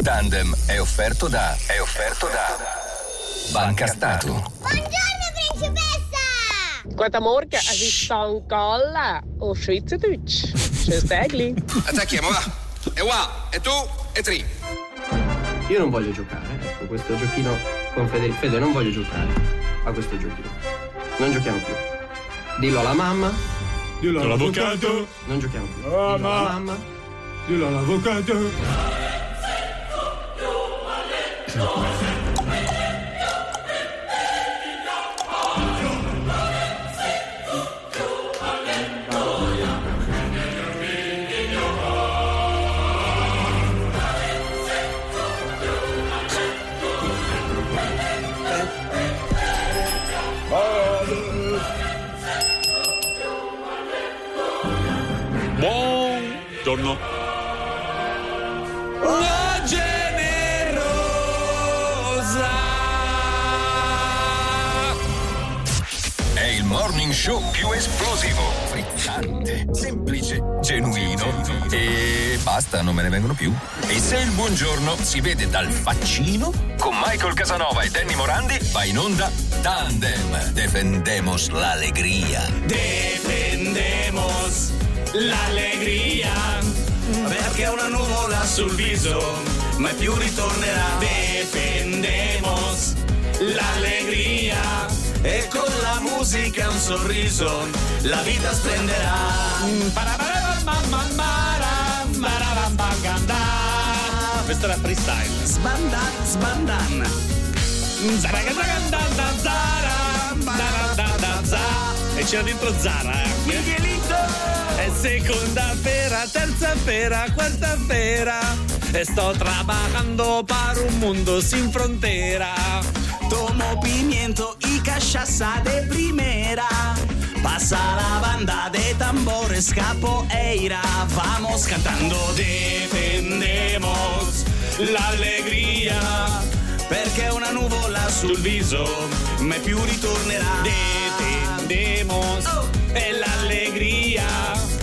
Tandem è offerto da. È offerto da. Banca Stato. Buongiorno principessa! Guten Morgen, es ist St. Gallen auf Schweizerdeutsch. Schönes Tägli. Attacchiamo, va. E qua, e tu, e tri. Io non voglio giocare, ecco, questo giochino con Fede. Fede, non voglio giocare a questo giochino. Non giochiamo più. Dillo alla mamma. Dillo all'avvocato. Non giochiamo più. Ah, Dillo alla mamma. Dillo all'avvocato. Buongiorno. Show più esplosivo, frizzante, semplice, genuino e basta, non me ne vengono più. E se il buongiorno si vede dal faccino, con Michael Casanova e Danny Morandi va in onda Tandem. Defendemos la alegría. Defendemos l'allegria. Perché una nuvola sul viso, mai più ritornerà. Defendemos l'allegria. E con la musica un sorriso, la vita splenderà. Questa era freestyle. Sbandan, sbandan. E c'era dentro Zara, eh. Miguelito. È seconda vera, terza vera, quarta vera. E sto trabajando para un mundo sin frontera. Tomo pimiento y cachaza de primera. Pasa la banda de tambores capoeira. Vamos cantando, defendemos la alegría. Perché una nuvola sul viso mai più ritornerà. Defendemos e l'allegria.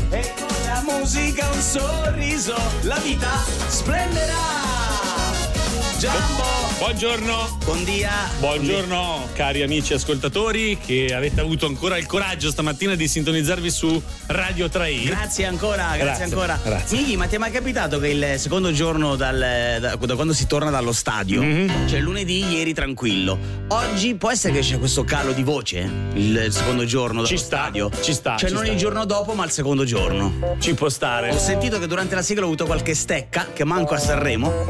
E con la musica un sorriso, la vita splenderà. Giambo, Buongiorno. con dia. Buongiorno cari amici ascoltatori che avete avuto ancora il coraggio stamattina di sintonizzarvi su Radio 3i. Grazie ancora, grazie, Grazie, ancora. grazie. Mighi, ma ti è mai capitato che il secondo giorno dal- da, da quando si torna dallo stadio, Mhm. cioè lunedì, ieri tranquillo, oggi può essere che c'è questo calo di voce il, il secondo giorno Ci dallo sta, stadio? ci sta, Cioè ci non sta. il giorno dopo, ma il secondo giorno. Ci può stare. Ho sentito che durante la sigla ho avuto qualche stecca, che manco a Sanremo,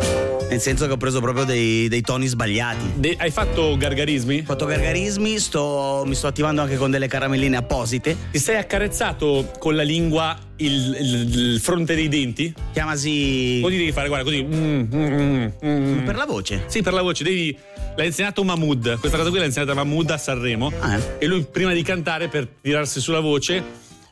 nel senso che ho preso proprio dei, dei toni sbagliati. De- hai fatto gargarismi? Ho fatto gargarismi, sto, mi sto attivando anche con delle caramelline apposite. Ti sei accarezzato con la lingua il, il- il fronte dei denti? Chiamasi Così devi fare, guarda, così. Mm, mm, mm, mm. per la voce. Sì, per la voce, devi. L'ha insegnato Mahmood. Questa cosa qui l'ha insegnata Mahmood a Sanremo. Ah, eh? E lui, prima di cantare, per tirarsi sulla voce,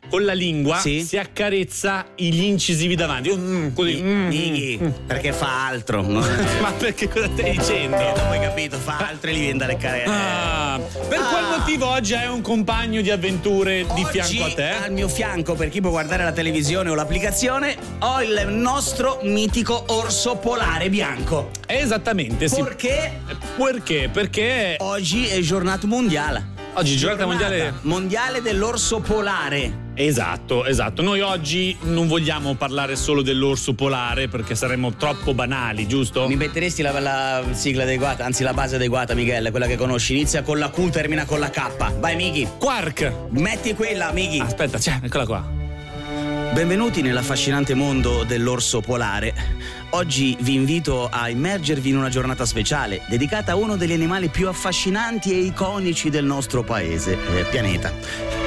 con la lingua Sì. si accarezza gli incisivi davanti. Mm, così. mm, Nighi, mm. perché fa altro. Ma perché cosa stai dicendo? Eh, non hai capito, fa altro e gli viene dalle care. Ah, per Ah. qual motivo oggi hai un compagno di avventure di Oggi, fianco a te? Al mio fianco, per chi può guardare la televisione o l'applicazione, ho il nostro mitico orso polare bianco. Esattamente, sì. Perché Perché? Perché oggi è giornata mondiale. oggi giornata mondiale. mondiale dell'orso polare. Esatto, esatto. Noi oggi non vogliamo parlare solo dell'orso polare perché saremmo troppo banali, giusto? Mi metteresti la, la sigla adeguata, anzi la base adeguata, Miguel, quella che conosci. Inizia con la Q, termina con la K. Vai, Mighi. Quark! Metti quella, Mighi. Aspetta, c'è, eccola qua. Benvenuti nell'affascinante mondo dell'orso polare. Oggi vi invito a immergervi in una giornata speciale dedicata a uno degli animali più affascinanti e iconici del nostro paese, eh, pianeta.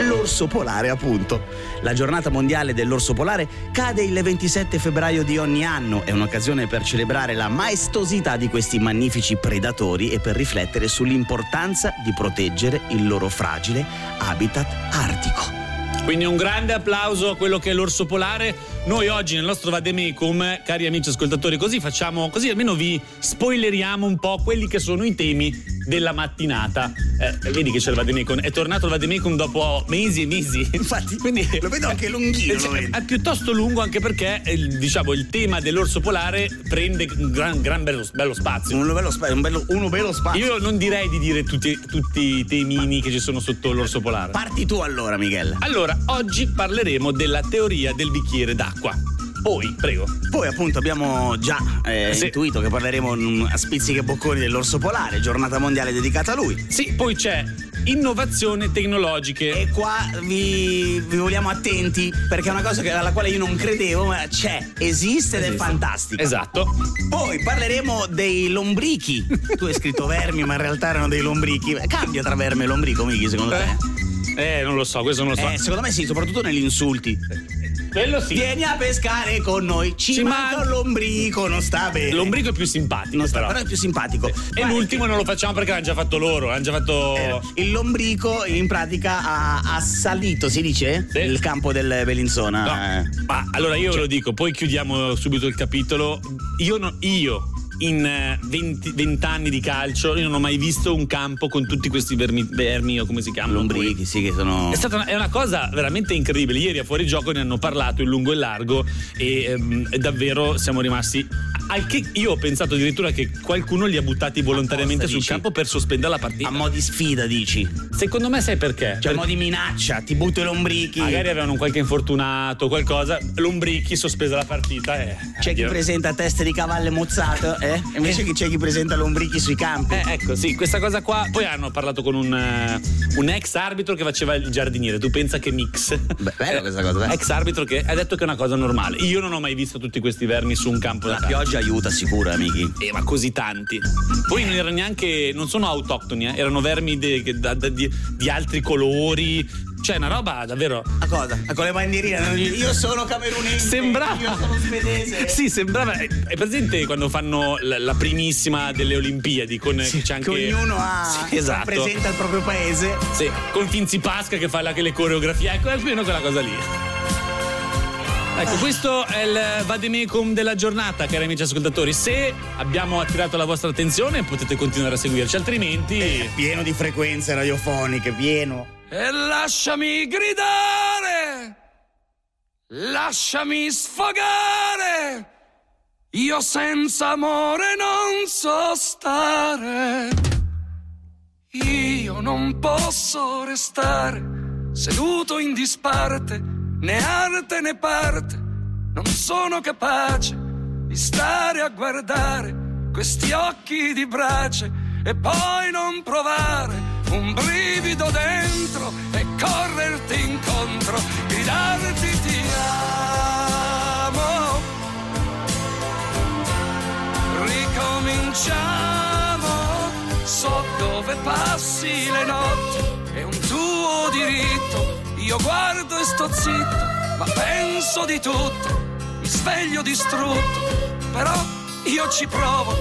L'orso polare, appunto. La giornata mondiale dell'orso polare cade il 27 febbraio di ogni anno. È un'occasione per celebrare la maestosità di questi magnifici predatori e per riflettere sull'importanza di proteggere il loro fragile habitat artico. Quindi un grande applauso a quello che è l'orso polare. Noi oggi nel nostro Vademecum, cari amici ascoltatori, così facciamo, così almeno vi spoileriamo un po' quelli che sono i temi della mattinata. Eh, vedi che c'è il Vademecum, è tornato il Vademecum dopo mesi e mesi. Infatti, Quindi lo vedo anche lunghino. Cioè, è piuttosto lungo anche perché diciamo, il tema dell'orso polare prende un gran, gran bello, bello spazio. Uno bello, spa- un bello, uno bello spazio. Io non direi di dire tutti, tutti i temini che ci sono sotto l'orso polare. Parti tu allora, Miguel. Allora, oggi parleremo della teoria del bicchiere d'acqua. Poi, prego. Poi appunto abbiamo già eh, Sì. intuito che parleremo a spizziche bocconi dell'orso polare, giornata mondiale dedicata a lui. Sì, poi c'è innovazione tecnologiche. E qua vi, vi vogliamo attenti perché è una cosa che- alla quale io non credevo, ma c'è, esiste ed è Esiste. fantastica. Esatto. Poi parleremo dei lombrichi. tu hai scritto vermi, ma in realtà erano dei lombrichi. Cambia tra verme e lombrico, Mighi, secondo te? Eh, non lo so, questo non lo so. Eh, secondo me sì, soprattutto negli insulti. Quello sì. Vieni a pescare con noi, ci, Ci manca man- un lombrico, non sta bene. L'ombrico è più simpatico. non sta, però. però è più simpatico. E Guarda l'ultimo che- non lo facciamo perché l'hanno già fatto loro. Hanno già fatto. Eh, Il lombrico in pratica ha, ha salito, si dice? Sì. Il campo del Bellinzona. No, eh. ma allora io ve lo dico, poi chiudiamo subito il capitolo. Io, no- io in eh, 20, 20 anni di calcio, io non ho mai visto un campo con tutti questi vermi, vermi o come si chiamano. Lombrichi, sì, che sono. È stata una, è una cosa veramente incredibile. Ieri a fuori gioco ne hanno parlato in lungo e largo e ehm, davvero siamo rimasti. Al che io ho pensato addirittura che qualcuno li ha buttati volontariamente Apposta, sul dici? campo per sospendere la partita. A mo' di sfida, dici? Secondo me sai perché? Cioè, a Per- mo' di minaccia, ti butto i lombrichi. Magari avevano qualche infortunato, qualcosa. Lombrichi sospesa la partita e. C'è chi addio. presenta teste di cavallo mozzato, eh? E invece che c'è chi presenta lombrichi sui campi. Eh, ecco, sì, questa cosa qua. Poi hanno parlato con un, eh, un ex arbitro che faceva il giardiniere. Tu pensa che mix? Beh, bella questa cosa, beh. Ex arbitro che ha detto che è una cosa normale. Io non ho mai visto tutti questi vermi su un campo La pioggia aiuta sicuro, amici. Eh, ma così tanti. Poi non erano neanche. Non sono autoctoni, eh, erano vermi de- che da- da- di, di altri colori. Cioè, una roba davvero. A cosa? A con le bandierine? Io sono camerunese. Sembrava. Io sono svedese. Sì, sembrava. È è presente quando fanno la, la primissima delle Olimpiadi? Con Sì, c'è anche. che ognuno ha, Sì, esatto. rappresenta il proprio paese. Sì, con Finzi Pasca che fa la- le coreografie, ecco, è più o meno quella cosa lì. Ecco, questo è il vademecum della giornata, cari amici ascoltatori. Se abbiamo attirato la vostra attenzione, potete continuare a seguirci, altrimenti. Pieno di frequenze radiofoniche, pieno. E lasciami gridare, lasciami sfogare, io senza amore non so stare. Io non posso restare seduto in disparte, né arte né parte, non sono capace di stare a guardare questi occhi di brace e poi non provare un brivido dentro e correrti incontro, gridarti ti amo. Ricominciamo, so dove passi le notti, è un tuo diritto, io guardo e sto zitto, ma penso di tutto, mi sveglio distrutto, però io ci provo,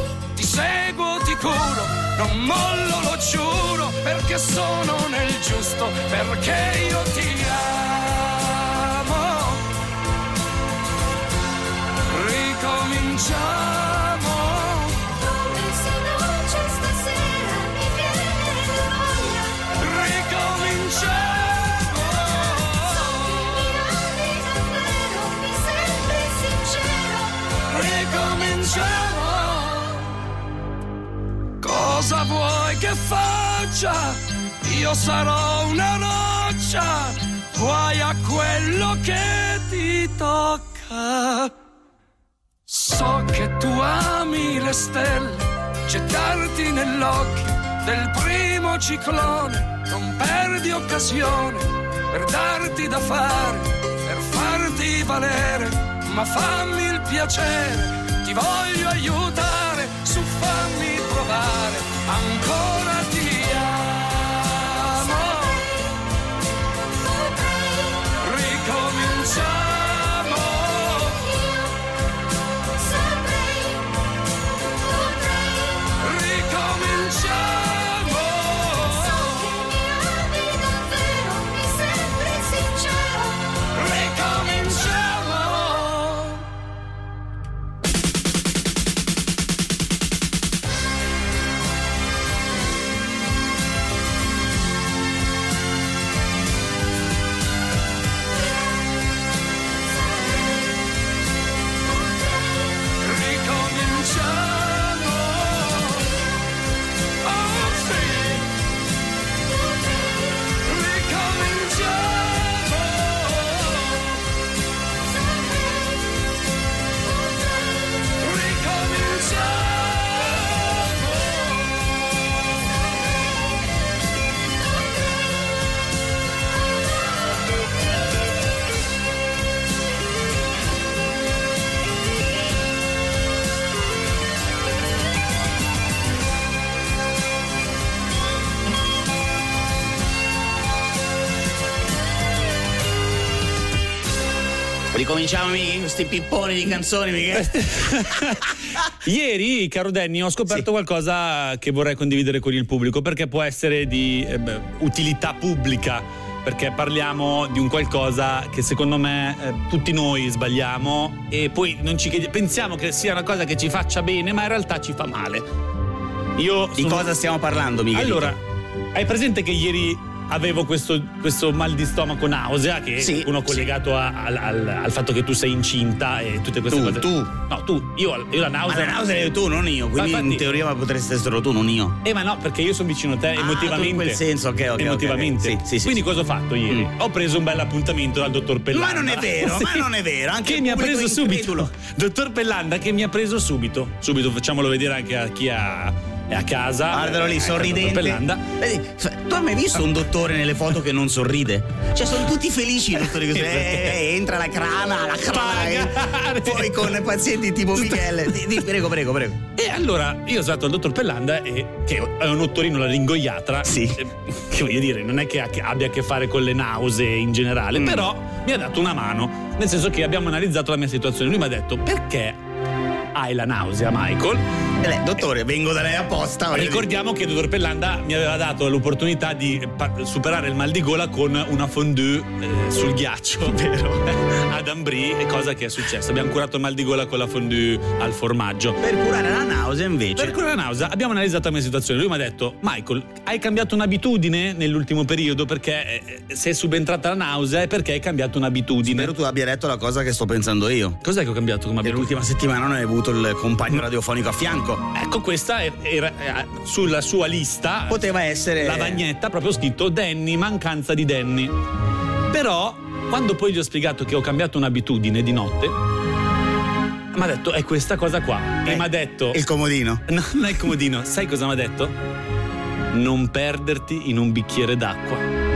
seguo, ti curo, non mollo, lo giuro, perché sono nel giusto, perché io ti amo. Ricominciamo. Come se non c'è stasera mi viene voglia Ricominciamo. Ricominciamo. Cosa vuoi che faccia? Io sarò una roccia. Guai a quello che ti tocca. So che tu ami le stelle, gettarti nell'occhio del primo ciclone, non perdi occasione per darti da fare, per farti valere, ma fammi il piacere, ti voglio aiutare, su fammi provare, ancora ti Ricominciamo Miki, questi pipponi di canzoni, Michele. Ieri, caro Danny, ho scoperto Sì. qualcosa che vorrei condividere con il pubblico perché può essere di eh, beh, utilità pubblica. Perché parliamo di un qualcosa che secondo me eh, tutti noi sbagliamo e poi non ci chiedi- pensiamo che sia una cosa che ci faccia bene, ma in realtà ci fa male. Io Di sono- cosa stiamo parlando, Michele? Allora, hai presente che ieri avevo questo, questo mal di stomaco nausea che Sì, uno sì. collegato a- al, al- al fatto che tu sei incinta e tutte queste Tu, cose. tu. No, tu, io, io la Ma nausea. la nausea eri tu, non io. Quindi Ma infatti- in teoria potresti essere tu, non io. Eh, ma no, perché io sono vicino a te Ah, emotivamente. in quel senso, ok, ok, Emotivamente. ok. Sì, sì, sì, Quindi sì. cosa ho fatto ieri? Mm. Ho preso un bel appuntamento dal dottor Pellanda. Ma non è vero, ma non è vero, anche che mi ha preso è subito. Dottor Pellanda che mi ha preso subito. Subito, facciamolo vedere anche a chi ha- è a casa. Guardalo lì, Eh, sorridente. Dottor Pellanda. Vedi, f- tu hai mai visto un dottore nelle foto che non sorride? Cioè, sono tutti felici i dottori così. Eh, entra la crana, la crana. Eh, Poi con pazienti tipo Michele. Di- di- prego, prego, prego. E allora io sono andato al dottor Pellanda, e, che è un ottorino laringoiatra. Sì. eh, Che voglio dire, non è che abbia a che fare con le nausee in generale, Mm. però mi ha dato una mano. Nel senso che abbiamo analizzato la mia situazione. Lui mi ha detto: perché hai la nausea, Michael? E lei, dottore, vengo da lei apposta. Ricordiamo che il dottor Pellanda mi aveva dato l'opportunità di superare il mal di gola con una fondue eh, sul ghiaccio, vero? Ad Ambri, e cosa che è successo. Abbiamo curato il mal di gola con la fondue al formaggio. Per curare la nausea, invece. Per curare la nausea abbiamo analizzato la mia situazione. Lui mi ha detto: Michael, hai cambiato un'abitudine nell'ultimo periodo perché eh, se è subentrata la nausea è perché hai cambiato un'abitudine. Spero tu abbia letto la cosa che sto pensando io. Cos'è che ho cambiato come abitudine? l'ultima settimana non hai avuto il compagno radiofonico a fianco. Ecco, questa era, era- era sulla sua lista. Poteva essere. la bagnetta proprio scritto Danny, mancanza di Danny. Però, quando poi gli ho spiegato che ho cambiato un'abitudine di notte, mi ha detto è questa cosa qua. E Eh, mi ha detto. Il comodino. No, non è il comodino, sai cosa mi ha detto? Non perderti in un bicchiere d'acqua.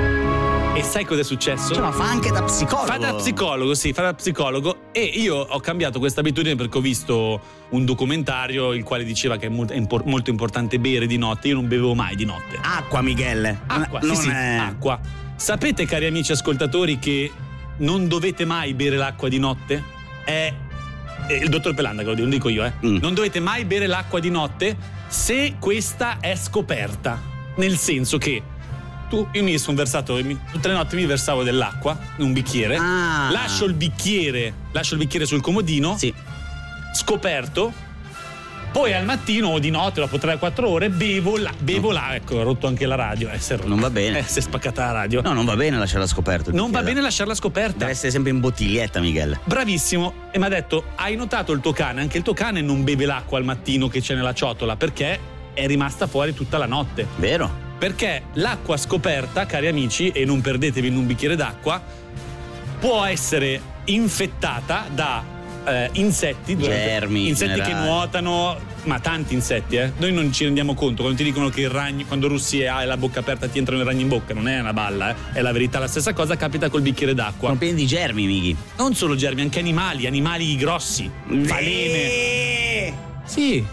E sai cosa è successo? Cioè, ma fa anche da psicologo. Fa da psicologo, sì, fa da psicologo. E io ho cambiato questa abitudine perché ho visto un documentario il quale diceva che è molto, è impor- molto importante bere di notte. Io non bevevo mai di notte. Acqua, Michele. Acqua, non sì, sì, è... acqua. Sapete, cari amici ascoltatori, che non dovete mai bere l'acqua di notte? È. è il dottor Pelanda che lo dico, non dico io, eh. Mm. Non dovete mai bere l'acqua di notte se questa è scoperta. Nel senso che tu, io mi sono versato, mi- tutte le notti mi versavo dell'acqua in un bicchiere, Ah. lascio il bicchiere, lascio il bicchiere sul comodino, Sì. scoperto. Poi al mattino o di notte, dopo 3-4 ore, bevo là, bevo là, ecco, ho rotto anche la radio. Eh, rotta. Non va bene. Eh, si è spaccata la radio. No, non va bene lasciarla scoperta. non va bene lasciarla scoperta. Deve essere sempre in bottiglietta, Michele. Bravissimo. E mi ha detto: Hai notato il tuo cane? Anche il tuo cane non beve l'acqua al mattino che c'è nella ciotola perché è rimasta fuori tutta la notte. Vero? Perché l'acqua scoperta, cari amici, e non perdetevi in un bicchiere d'acqua, può essere infettata da eh, insetti, Germi, in insetti che generale. nuotano, ma tanti insetti, eh. Noi non ci rendiamo conto quando ti dicono che il ragno, quando russi hai la bocca aperta ti entrano i ragni in bocca, non è una balla, eh. È la verità. La stessa cosa capita col bicchiere d'acqua. Sono pieni di germi, Michi. Non solo germi, anche animali, animali grossi, falene. Eh. Sì.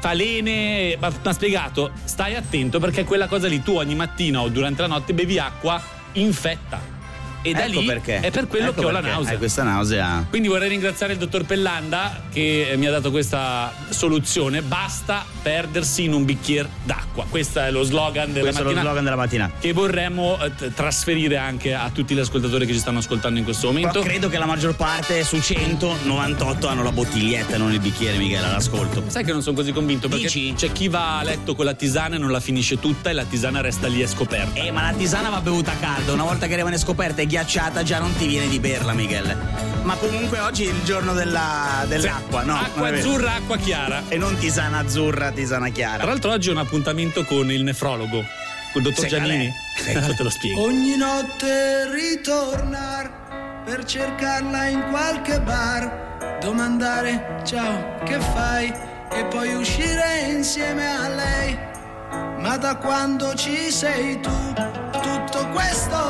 Falene, ma ha spiegato, stai attento perché quella cosa lì tu ogni mattina o durante la notte bevi acqua infetta. E da Ecco lì perché. è per quello Ecco che ho la nausea. Hai questa nausea. Quindi vorrei ringraziare il dottor Pellanda che eh, mi ha dato questa soluzione. Basta perdersi in un bicchiere d'acqua. Questo è lo slogan della è lo mattina slogan della mattina. che vorremmo eh, trasferire anche a tutti gli ascoltatori che ci stanno ascoltando in questo Però momento. credo che la maggior parte su 100, 98 hanno la bottiglietta, non il bicchiere, Michele, all'ascolto. Sai che non sono così convinto perché Dici? c'è chi va a letto con la tisana e non la finisce tutta e la tisana resta lì e scoperta. Eh, ma la tisana va bevuta calda, una volta che rimane scoperta e ghiacciata già non ti viene di berla, Michele. Ma comunque oggi è il giorno della- dell'acqua, no? Acqua è azzurra, acqua chiara. E non tisana azzurra, tisana Tra chiara. l'altro oggi ho un appuntamento con il nefrologo, col dottor è? Giannini. Ecco, te lo spiego. Ogni notte ritornar per cercarla in qualche bar, domandare ciao che fai e poi uscire insieme a lei. Ma da quando ci sei tu, tutto questo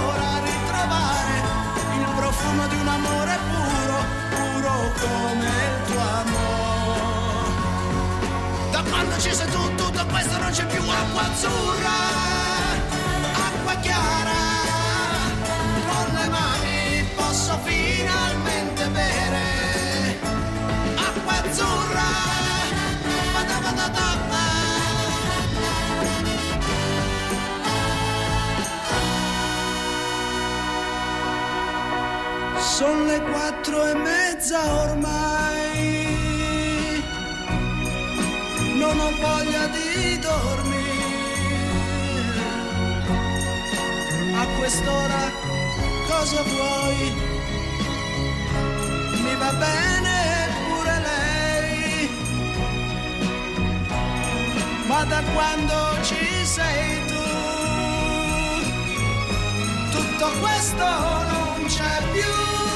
ancora ritrovare il profumo di un amore puro, puro come il tuo amore. Da quando ci sei tu, tutto questo non c'è più acqua azzurra, Sono le quattro e mezza ormai. Non ho voglia di dormire. A quest'ora cosa vuoi? Mi va bene pure lei. Ma da quando ci sei tu, tutto questo non c'è più.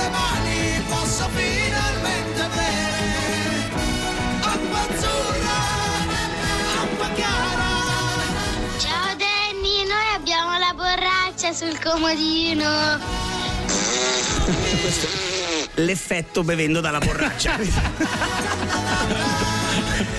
Le mani posso finalmente bere. Acqua azzurra, acqua chiara. Ciao Danny, noi abbiamo la borraccia sul comodino. L'effetto bevendo dalla borraccia.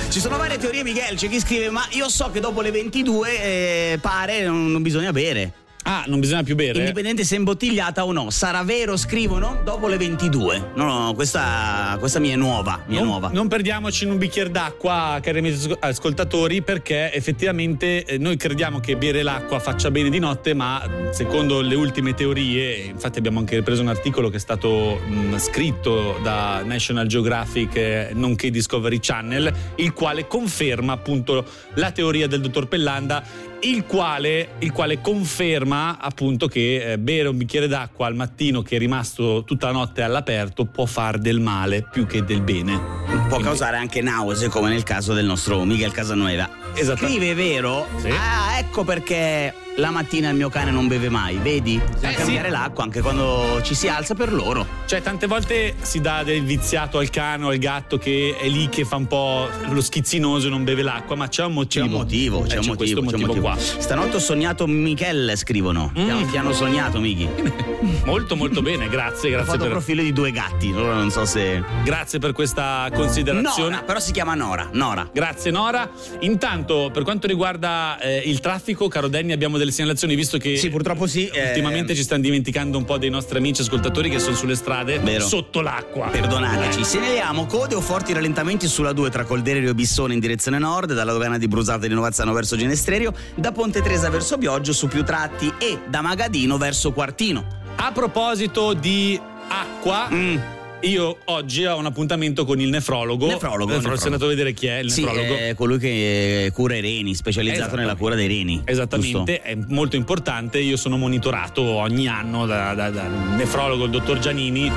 Ci sono varie teorie, Miguel. C'è chi scrive: Ma io so che dopo le 22 eh, pare non, non bisogna bere. Ah, non bisogna più bere. Indipendente se è imbottigliata o no. Sarà vero, scrivono, dopo le 22. No, no, questa, questa mia è nuova. Mia non, nuova. non perdiamoci in un bicchiere d'acqua, cari amici ascoltatori, perché effettivamente eh, noi crediamo che bere l'acqua faccia bene di notte, ma secondo le ultime teorie, infatti abbiamo anche preso un articolo che è stato mh, scritto da National Geographic, eh, nonché Discovery Channel, il quale conferma appunto la teoria del dottor Pellanda il quale, il quale conferma appunto che eh, bere un bicchiere d'acqua al mattino che è rimasto tutta la notte all'aperto può far del male più che del bene. Può causare anche nausea, come nel caso del nostro Miguel Casanueva. Scrive, vero? Sì. Ah, ecco perché la mattina il mio cane non beve mai, vedi? Bisogna Eh, cambiare sì. l'acqua anche quando ci si alza per loro. Cioè, tante volte si dà del viziato al cane o al gatto che è lì che fa un po' lo schizzinoso e non beve l'acqua, ma c'è un motivo. C'è un motivo, Eh, c'è un motivo, questo c'è un motivo, motivo. qua. Stanotte ho sognato Michele, scrivono. Hanno, ti hanno sognato, Mighi. Molto, molto bene, grazie, Ho grazie fatto per, profilo di due gatti, allora non so se. grazie per questa considerazione. Nora, però si chiama Nora. Nora. Grazie Nora. Intanto, per quanto riguarda eh, il traffico, caro Danny, abbiamo delle segnalazioni visto che Sì, purtroppo sì. eh, ultimamente ci stanno dimenticando un po' dei nostri amici ascoltatori che sono sulle strade Vero. sotto l'acqua. Perdonateci, segnaliamo code o forti rallentamenti sulla 2 tra Coldererio e Bissone in direzione nord, dalla dogana di Brusate di Novazzano verso Genestrerio, da Ponte Tresa verso Bioggio su più tratti e da Magadino verso Quartino. A proposito di acqua, Mm. Io oggi ho un appuntamento con il nefrologo. Nefrologo, nefrologo. Sei andato a vedere chi è il Sì, nefrologo? è colui che cura i reni, specializzato Esattamente. nella cura dei reni. Esattamente, è molto importante. Io sono monitorato ogni anno da- da- dal nefrologo, il dottor Giannini,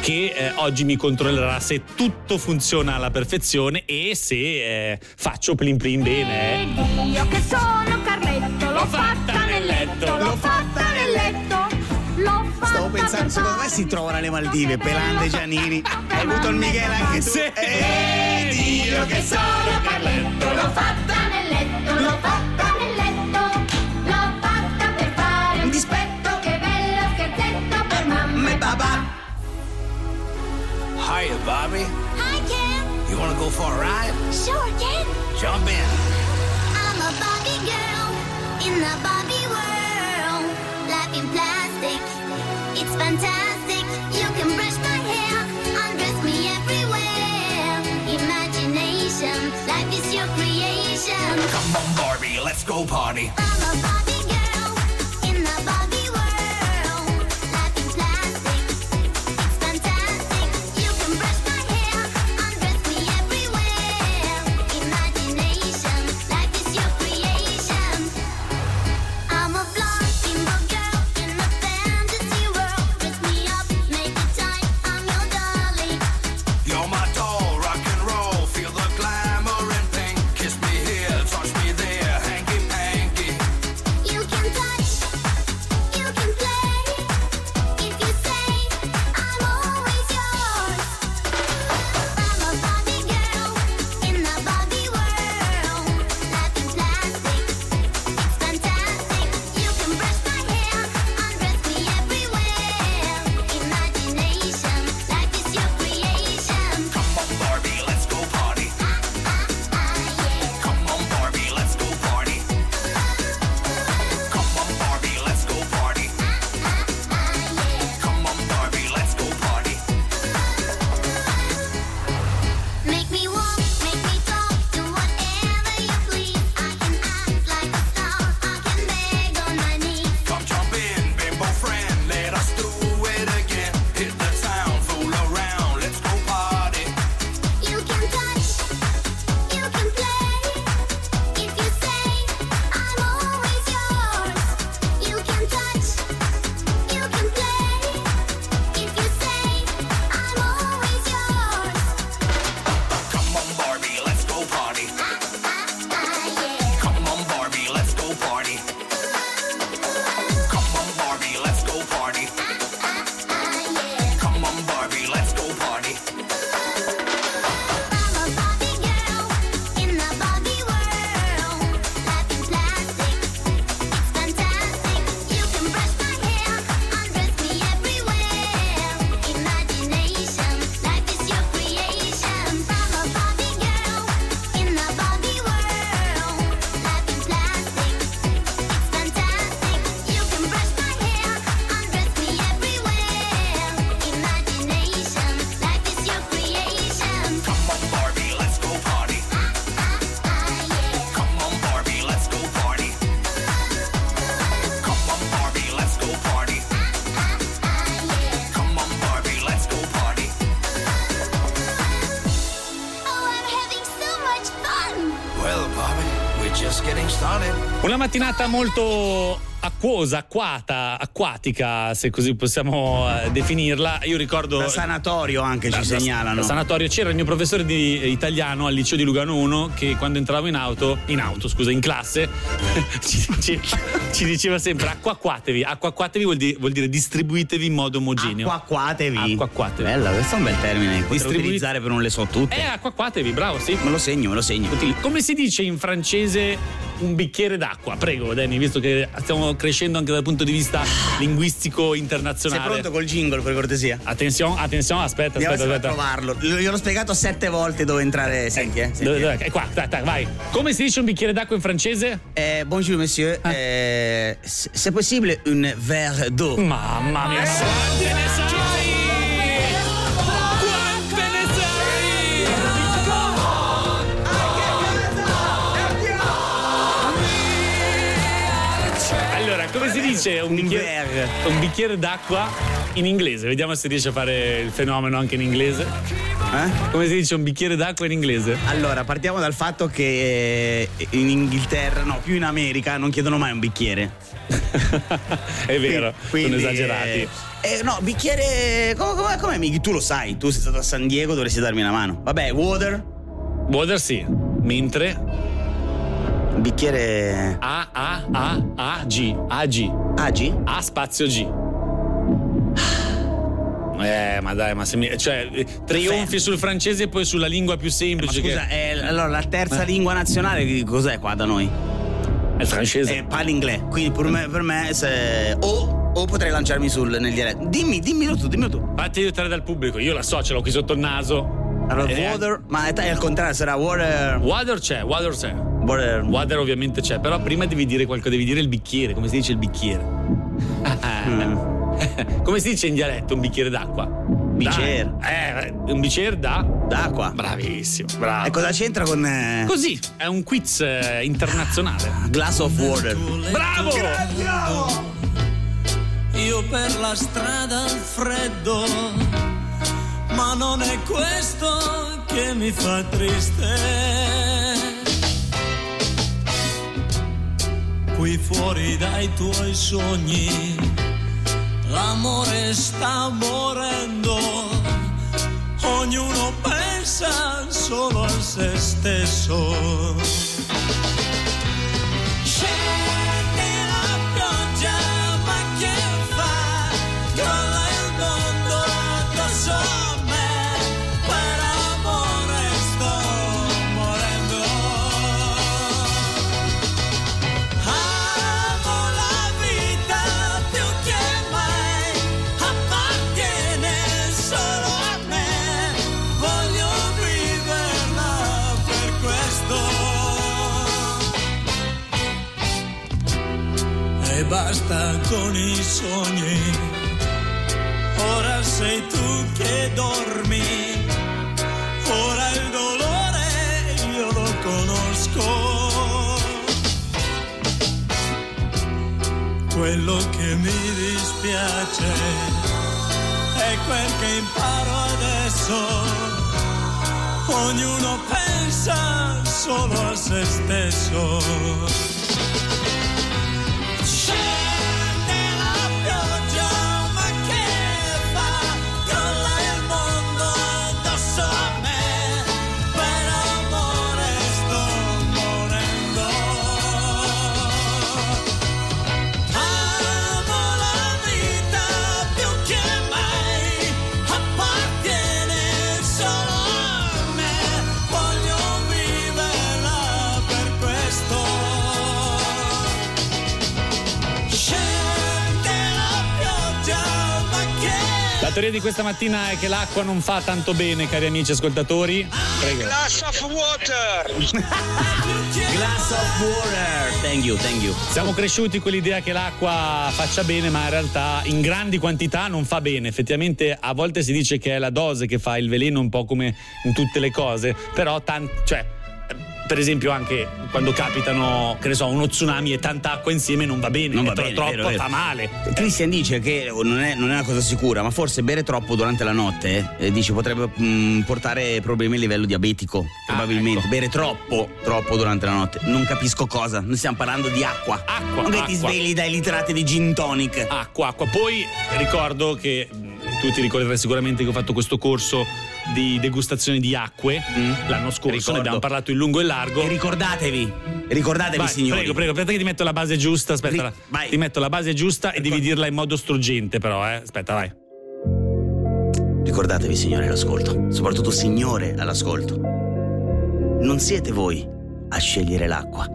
che eh, oggi mi controllerà se tutto funziona alla perfezione e se eh, faccio plin plin bene. eh. Io che sono Carletto, l'ho fatta nel letto, l'ho fatta per secondo me si trovano alle Maldive, belle. Giannini. Hai avuto il Michele anche tu. Sì. Ed io che sono Carletto. L'ho fatta nel letto, l'ho fatta nel letto, l'ho fatta per fare un dispetto, che bello scherzetto per mamma e papà. Hiya, Bobby. Hi Ken, You wanna go for a ride? sure Ken. Jump in. I'm a Barbie girl in the Barbie world. Life in plastic, Come on, Barbie, let's go party. Mattinata molto acquosa, acquata, acquatica, se così possiamo eh, definirla. Io ricordo. Da sanatorio anche ci segnalano. Da sanatorio c'era il mio professore di italiano al liceo di Lugano 1 che quando entravavo in auto, in auto scusa, in classe, ci, ci- ci diceva sempre acquacquatevi. Acquacquatevi vuol dire, vuol dire distribuitevi in modo omogeneo. Acquacquatevi. Acquacquatevi. Bella, questo è un bel termine. Potrei Distribuit- utilizzare per non le so tutte. Eh, acquacquatevi, bravo, sì. Me lo segno, me lo segno. Come si dice in francese un bicchiere d'acqua? Prego, Danny, visto che stiamo crescendo anche dal punto di vista linguistico Sei internazionale. pronto col jingle per cortesia? Attenzione, attenzione, aspetta, Andiamo aspetta, aspetta. provarlo. Gliel'ho spiegato sette volte dove entrare. Senti, eh. senti, Dove, eh. dove? È qua, dai, dai, vai. Come si dice un bicchiere d'acqua in francese? Eh, bonjour monsieur, eh, s- c'est possible un verre d'eau? Mamma mia, ma quante ne sai? Come si dice un bicchiere, un bicchiere d'acqua in inglese? Vediamo se riesce a fare il fenomeno anche in inglese. Eh? Come si dice un bicchiere d'acqua in inglese? Allora, partiamo dal fatto che eh, in Inghilterra, no, più in America, non chiedono mai un bicchiere. È vero, Quindi, sono esagerati. eh, eh, no, bicchiere. Come, come, come mi- Tu lo sai, tu sei stato a San Diego, dovresti darmi una mano. Vabbè, water, Water sì, mentre bicchiere. A, A, A, A, G, A, G, Agi? A spazio G. Eh, ma dai, ma se mi. cioè, eh, trionfi sul francese e poi sulla lingua più Ma semplice scusa, che eh, allora la terza lingua nazionale cos'è qua da noi? è il francese. Eh, parli inglese. Quindi per me, per me se. O, o potrei lanciarmi sul, nel dialetto. Dimmi, dimmelo tu, dimmelo tu. Fatti aiutare dal pubblico, io la so, ce l'ho qui sotto il naso. Allora, Eh, water. Ma è, è al contrario, sarà water. Water c'è, water c'è. Water. Water ovviamente c'è, però prima devi dire qualcosa, devi dire il bicchiere, come si dice il bicchiere? Mm. come si dice in dialetto un bicchiere d'acqua? Bicchiere. Eh, un bicchiere da? D'acqua. Bravissimo, bravo. E cosa c'entra con. eh, Così, è un quiz eh, internazionale. glass of water. Bravo! Io per la strada al freddo, ma non è questo che mi fa triste. Qui fuori dai tuoi sogni, l'amore sta morendo, ognuno pensa solo a se stesso. Basta con i sogni. Ora sei tu che dormi, ora il dolore io lo conosco. Quello che mi dispiace è quel che imparo adesso. Ognuno pensa solo a se stesso. Teoria di questa mattina è che l'acqua non fa tanto bene, cari amici ascoltatori. Prego. Glass of water. Thank you, thank you. Siamo cresciuti con l'idea che l'acqua faccia bene, ma in realtà in grandi quantità non fa bene. Effettivamente a volte si dice che è la dose che fa il veleno, un po' come in tutte le cose, però tan- cioè, per esempio anche quando capitano, che ne so, uno tsunami e tanta acqua insieme non va bene, Non va bene, troppo vero, vero. fa male. Christian dice che non è, non è una cosa sicura, ma forse bere troppo durante la notte eh, dice potrebbe mm, portare problemi a livello diabetico. Probabilmente. ecco. Bere troppo, troppo durante la notte. Non capisco cosa. Noi stiamo parlando di acqua. Acqua, Non che ti svegli dai litrate di gin tonic. Acqua, acqua. Poi ricordo che mh, tu ti ricorderai sicuramente che ho fatto questo corso di degustazione di acque l'anno scorso, Ricordo. ne abbiamo parlato in lungo e largo. E ricordatevi, ricordatevi Vai, signori. Prego, prego, aspetta che ti metto la base giusta. Aspetta, Ri- ti metto la base giusta e devi dirla in modo struggente, però, eh. Aspetta, vai. Ricordatevi signori all'ascolto, soprattutto signore all'ascolto. Non siete voi a scegliere l'acqua,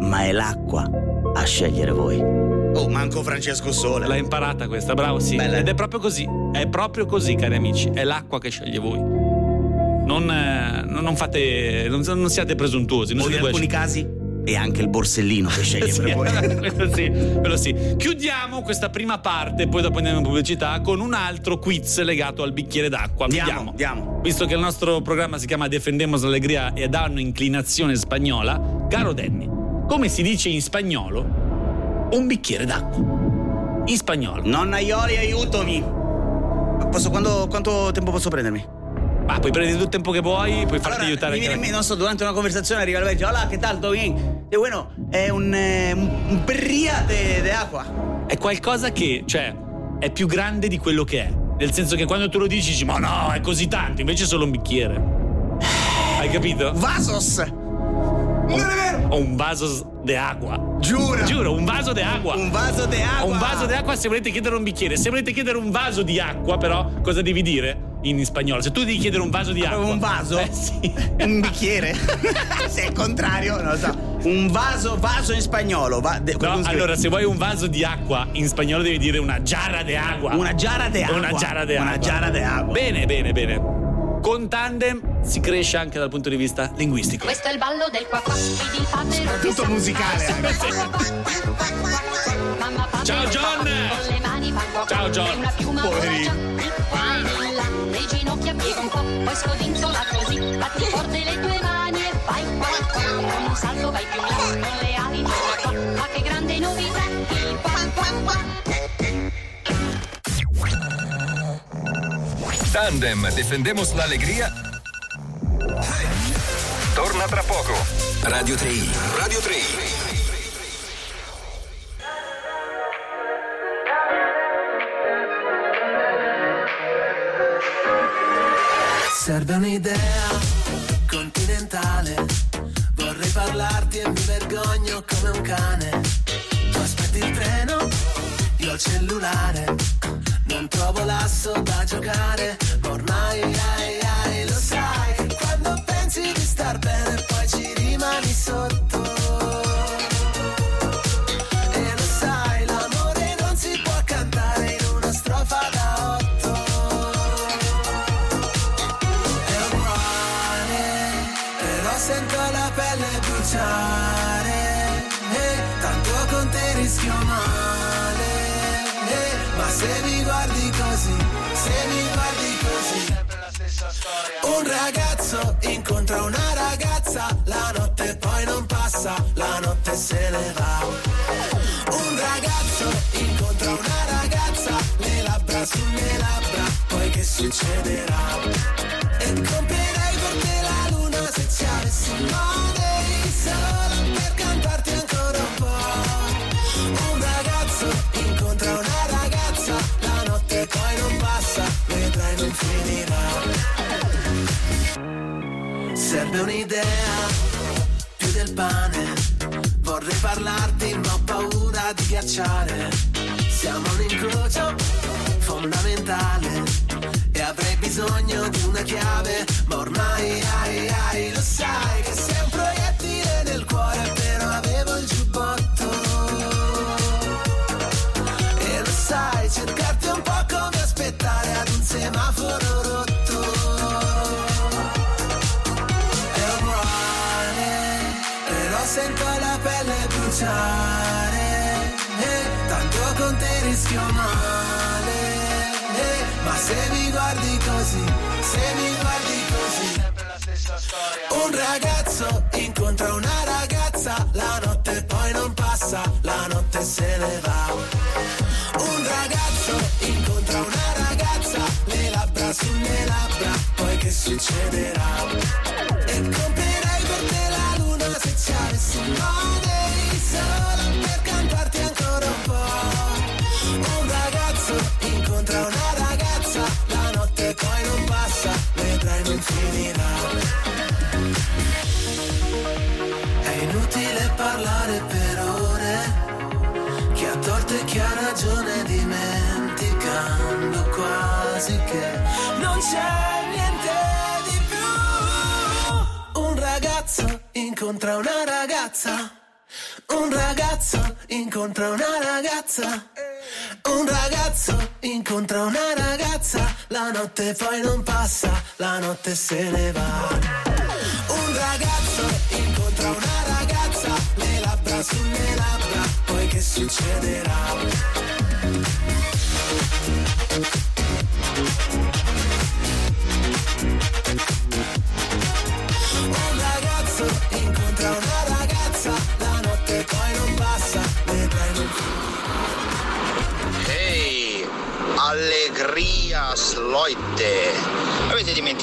ma è l'acqua a scegliere voi. Oh, manco Francesco Sole. L'hai imparata questa, bravo, sì. Bella. Ed è proprio così. È proprio così, cari amici. È l'acqua che sceglie voi. Non, eh, non non fate. Non, non siate presuntuosi. Non O in alcuni casi è anche il borsellino che sceglie Sì, per voi. quello sì, quello sì. Chiudiamo questa prima parte, poi dopo andiamo in pubblicità con un altro quiz legato al bicchiere d'acqua. Andiamo, andiamo. Visto che il nostro programma si chiama Defendemos l'Allegria ed ha un'inclinazione spagnola, caro Danny, come si dice in spagnolo? Un bicchiere d'acqua. In spagnolo. Nonna Ioli, aiutami. Posso, quando- quanto tempo posso prendermi? Ma puoi prendere tutto il tempo che vuoi, puoi farti Allora, aiutare. mi viene in anche- mente, non so, durante una conversazione arriva il vecchio, hola, ¿qué tal? ¿Todo bien? E bueno, è un, eh, un, un birria de, de acqua. È qualcosa che, cioè, è più grande di quello che è. Nel senso che quando tu lo dici, dici, ma no, è così tanto, invece è solo un bicchiere. Hai capito? Vasos! Non è vero! Ho un vaso de agua. Giuro! Giuro, un vaso de agua. Un vaso de acqua! Ho un vaso di acqua se volete chiedere un bicchiere. Se volete chiedere un vaso di acqua, però, cosa devi dire in spagnolo? Se tu devi chiedere un vaso di acqua. Un vaso? Eh sì. Un bicchiere? Se è il contrario, non lo so. Un vaso, vaso in spagnolo. va- de- No, allora, se vuoi un vaso di acqua, in spagnolo devi dire una giara de agua. Una giara de acqua. Una giara de Una acqua. giara de acqua. Bene, bene, bene. Con tandem si cresce anche dal punto di vista linguistico. Questo è il ballo del qua qua, il padre Tutto musicale Ciao, John! Con le mani fa qua qua, Ciao, John! E di e di là, le ginocchia piega un po', poi scodinzola così, batti forte le tue mani e vai qua qua, con un salto vai più là, con le ali torna qua, ma che grande novità, il qua qua qua. Tandem Defendemos l'Allegria. Torna tra poco. Radio 3. Radio 3. Serve un'idea continentale. Vorrei parlarti e mi vergogno come un cane. Tu aspetti il treno, io il cellulare. Non trovo l'asso da giocare, ma ormai ai, ai, lo sai quando pensi di star bene Un ragazzo incontra una ragazza, la notte poi non passa, la notte se ne va. Un ragazzo incontra una ragazza, le labbra sulle labbra, poi che succederà? Un'idea più del pane. Vorrei parlarti, ma ho paura di ghiacciare. Siamo un incrocio fondamentale. E avrei bisogno di una chiave. Se mi guardi così, se mi guardi così. Un ragazzo incontra una ragazza, c'è niente di più. Un ragazzo incontra una ragazza, un ragazzo incontra una ragazza. Un ragazzo incontra una ragazza, la notte poi non passa, la notte se ne va. Un ragazzo incontra una ragazza, le labbra sulle labbra, poi che succederà?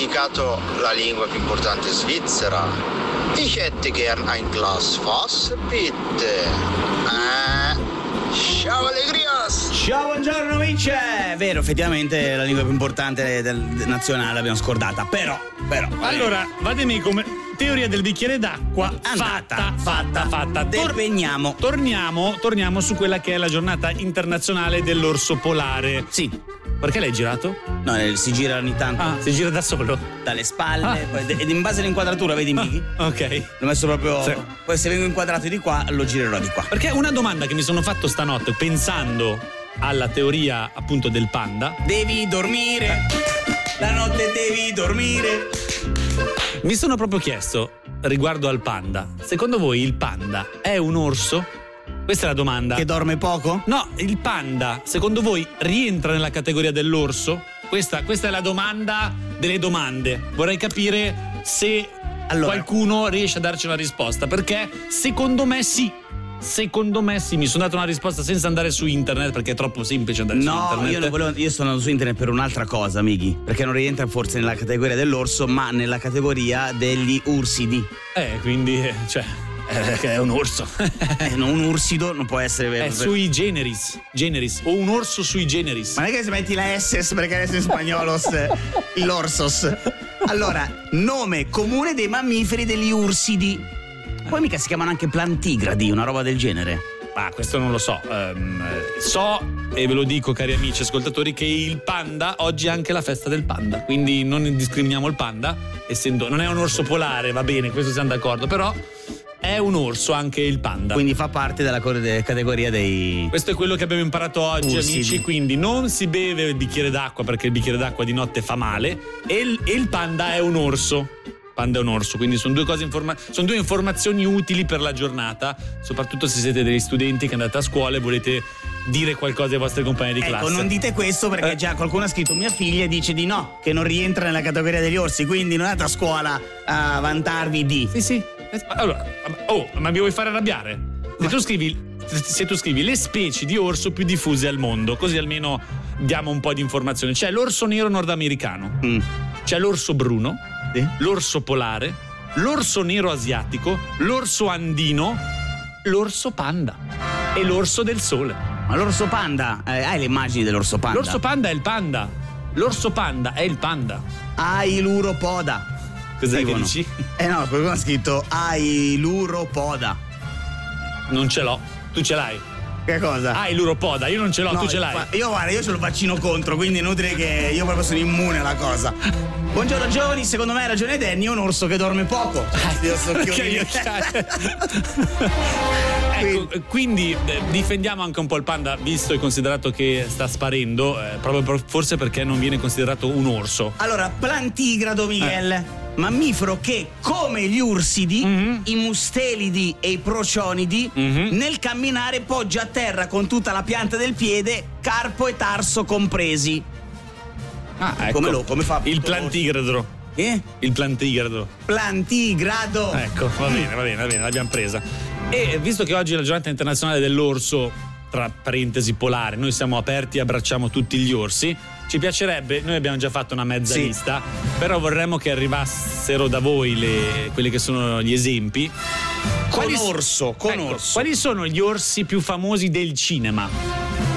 Dimenticato la lingua più importante svizzera? Ich hätte gern ein Glas Wasser, bitte. Eh? Ciao, allegrias! Ciao, buongiorno amici! È vero, effettivamente la lingua più importante del, del nazionale l'abbiamo scordata, però, però. Allora, vademecum, teoria del bicchiere d'acqua fatta, fatta, fatta. Tor- Depegniamo. torniamo, torniamo su quella che è la giornata internazionale dell'orso polare. Sì. Perché l'hai girato? No, eh, si gira ogni tanto. Ah, si gira da solo. Dalle spalle, Ah. poi- ed in base all'inquadratura, vedi Miki? Ok. L'ho messo proprio. Sì. Poi se vengo inquadrato di qua, lo girerò di qua. Perché una domanda che mi sono fatto stanotte pensando alla teoria appunto del panda, Devi dormire. La notte devi dormire. mi sono proprio chiesto riguardo al panda, secondo voi il panda è un orso? Questa è la domanda. Che dorme poco? No, il panda, secondo voi, rientra nella categoria dell'orso? Questa, questa è la domanda delle domande. Vorrei capire se Allora. qualcuno riesce a darci una risposta, perché secondo me sì. Secondo me sì, mi sono dato una risposta senza andare su internet perché è troppo semplice andare su No, internet. io, non volevo- io sono andato su internet per un'altra cosa, Miki. Perché non rientra forse nella categoria dell'orso, ma nella categoria degli ursidi. Eh, quindi, eh, cioè, eh, che è un orso. Eh, un ursido non può essere. è sui generis, generis, o un orso sui generis. Ma non è che se metti la SS perché adesso in spagnolo l'orsos. Allora, nome comune dei mammiferi degli ursidi. Poi mica si chiamano anche plantigradi, una roba del genere. Ah, questo non lo so. Eh, so, e ve lo dico, cari amici ascoltatori, che il panda oggi è anche la festa del panda. Quindi non discriminiamo il panda, essendo. Non è un orso polare, va bene, questo siamo d'accordo, però è un orso anche il panda. Quindi fa parte della categoria dei. Questo è quello che abbiamo imparato oggi, Ursidi. amici. Quindi non si beve il bicchiere d'acqua perché il bicchiere d'acqua di notte fa male. E il, e il panda è un orso. Panda è un orso, quindi sono due, cose informa- sono due informazioni utili per la giornata, soprattutto se siete degli studenti che andate a scuola e volete dire qualcosa ai vostri compagni di classe. Ecco, non dite questo perché Eh. già qualcuno ha scritto mia figlia dice di no, che non rientra nella categoria degli orsi, quindi non andate a scuola a vantarvi di. Sì, sì. Eh, Allora, oh, ma mi vuoi fare arrabbiare? Se tu scrivi, se tu scrivi le specie di orso più diffuse al mondo, così almeno diamo un po' di informazioni. C'è l'orso nero nordamericano, Mm. c'è l'orso bruno, Sì. l'orso polare, l'orso nero asiatico, l'orso andino, l'orso panda e l'orso del sole. Ma l'orso panda, eh, hai le immagini dell'orso panda? L'orso panda è il panda. L'orso panda è il panda. Ailuropoda. Cos'è che dici? Eh no, qualcuno ha scritto Ailuropoda. Non ce l'ho. Tu ce l'hai. Che cosa? Ah, l'uropoda, io non ce l'ho, No, tu ce l'hai. Io guarda, io ce lo vaccino contro, quindi è inutile che io proprio sono immune alla cosa. Buongiorno giovani, secondo me ha ragione Danny, è un orso che dorme poco. Io so che occhiali. Ecco, eh, quindi eh, difendiamo anche un po' il panda, visto e considerato che sta sparendo, eh, proprio forse perché non viene considerato un orso. Allora, plantigrado, Miguel. Eh. Mammifero che, come gli ursidi, Mhm. i mustelidi e i procionidi, Mhm. nel camminare poggia a terra con tutta la pianta del piede, carpo e tarso compresi. Ah, ecco. Come lo- come fa Il plantigrado. Eh? Il plantigrado. Plantigrado. Ecco, va bene, va bene, va bene, l'abbiamo presa. E visto che oggi è la giornata internazionale dell'orso, tra parentesi polare, noi siamo aperti e abbracciamo tutti gli orsi. Ci piacerebbe, noi abbiamo già fatto una mezza Sì. lista, però vorremmo che arrivassero da voi le- quelli che sono gli esempi. Con Quali- orso, con Ecco, orso. Quali sono gli orsi più famosi del cinema?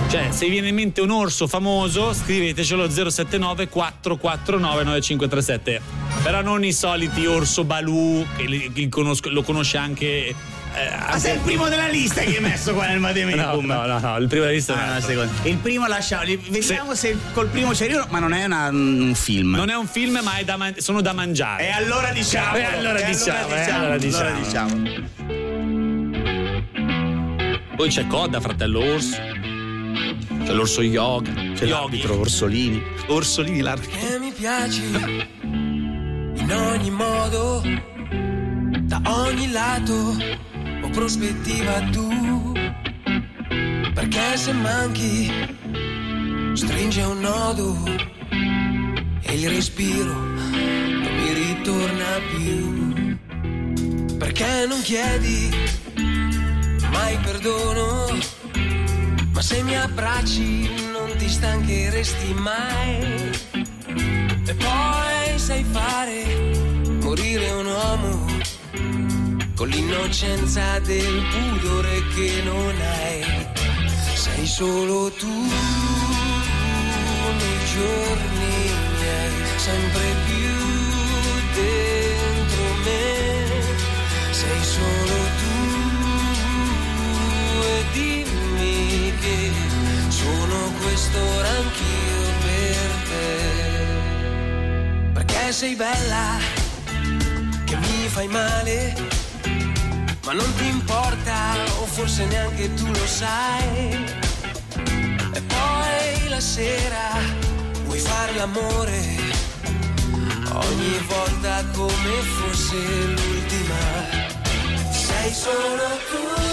Cioè, se vi viene in mente un orso famoso, scrivetecelo 079 449 9537. Però non i soliti orso Balù, che lo conosce anche. Eh, Ma anche- sei il primo della lista che hai messo qua nel No, Mademecum. no, no, no, il primo della lista Ah, no, altro. secondo. Il primo lasciamo, vediamo se col primo ci arrivano, ma non è una- un film. Non è un film, ma è da man- sono da mangiare. E allora diciamo. E allora diciamo, e allora diciamo. Poi c'è Coda, fratello orso. C'è l'orso yoga. C'è l'arbitro Orsolini. Orsolini l'arbitro. Che mi piaci in ogni modo, da ogni lato prospettiva tu. Perché se manchi, stringe un nodo e il respiro non mi ritorna più. Perché non chiedi mai perdono, ma se mi abbracci non ti stancheresti mai. E poi sai fare morire un uomo con l'innocenza del pudore che non hai. Sei solo tu nei giorni miei, sempre più dentro me. Sei solo tu e dimmi che sono quest'ora anch'io per te. Perché sei bella, che mi fai male, ma non ti importa, o forse neanche tu lo sai. E poi la sera vuoi fare l'amore, ogni volta come fosse l'ultima. Sei solo tu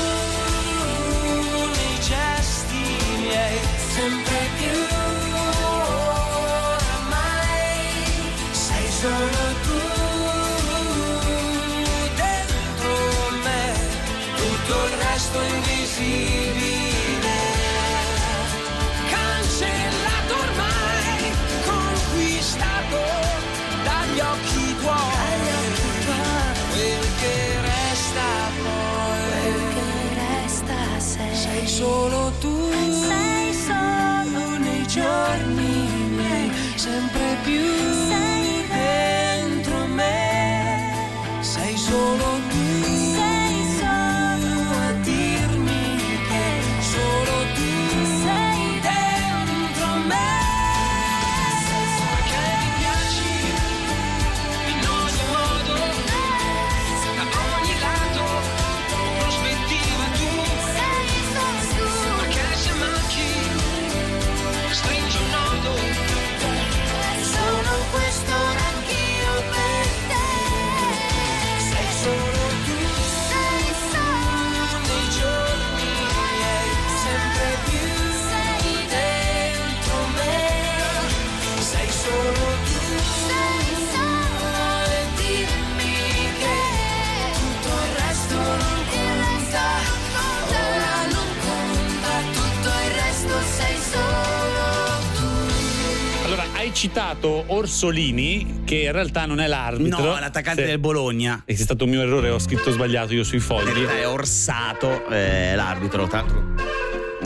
citato Orsolini, che in realtà non è l'arbitro. No, l'attaccante del Bologna. È stato un mio errore, ho scritto sbagliato io sui fogli. è Orsato, eh, l'arbitro, tra l'altro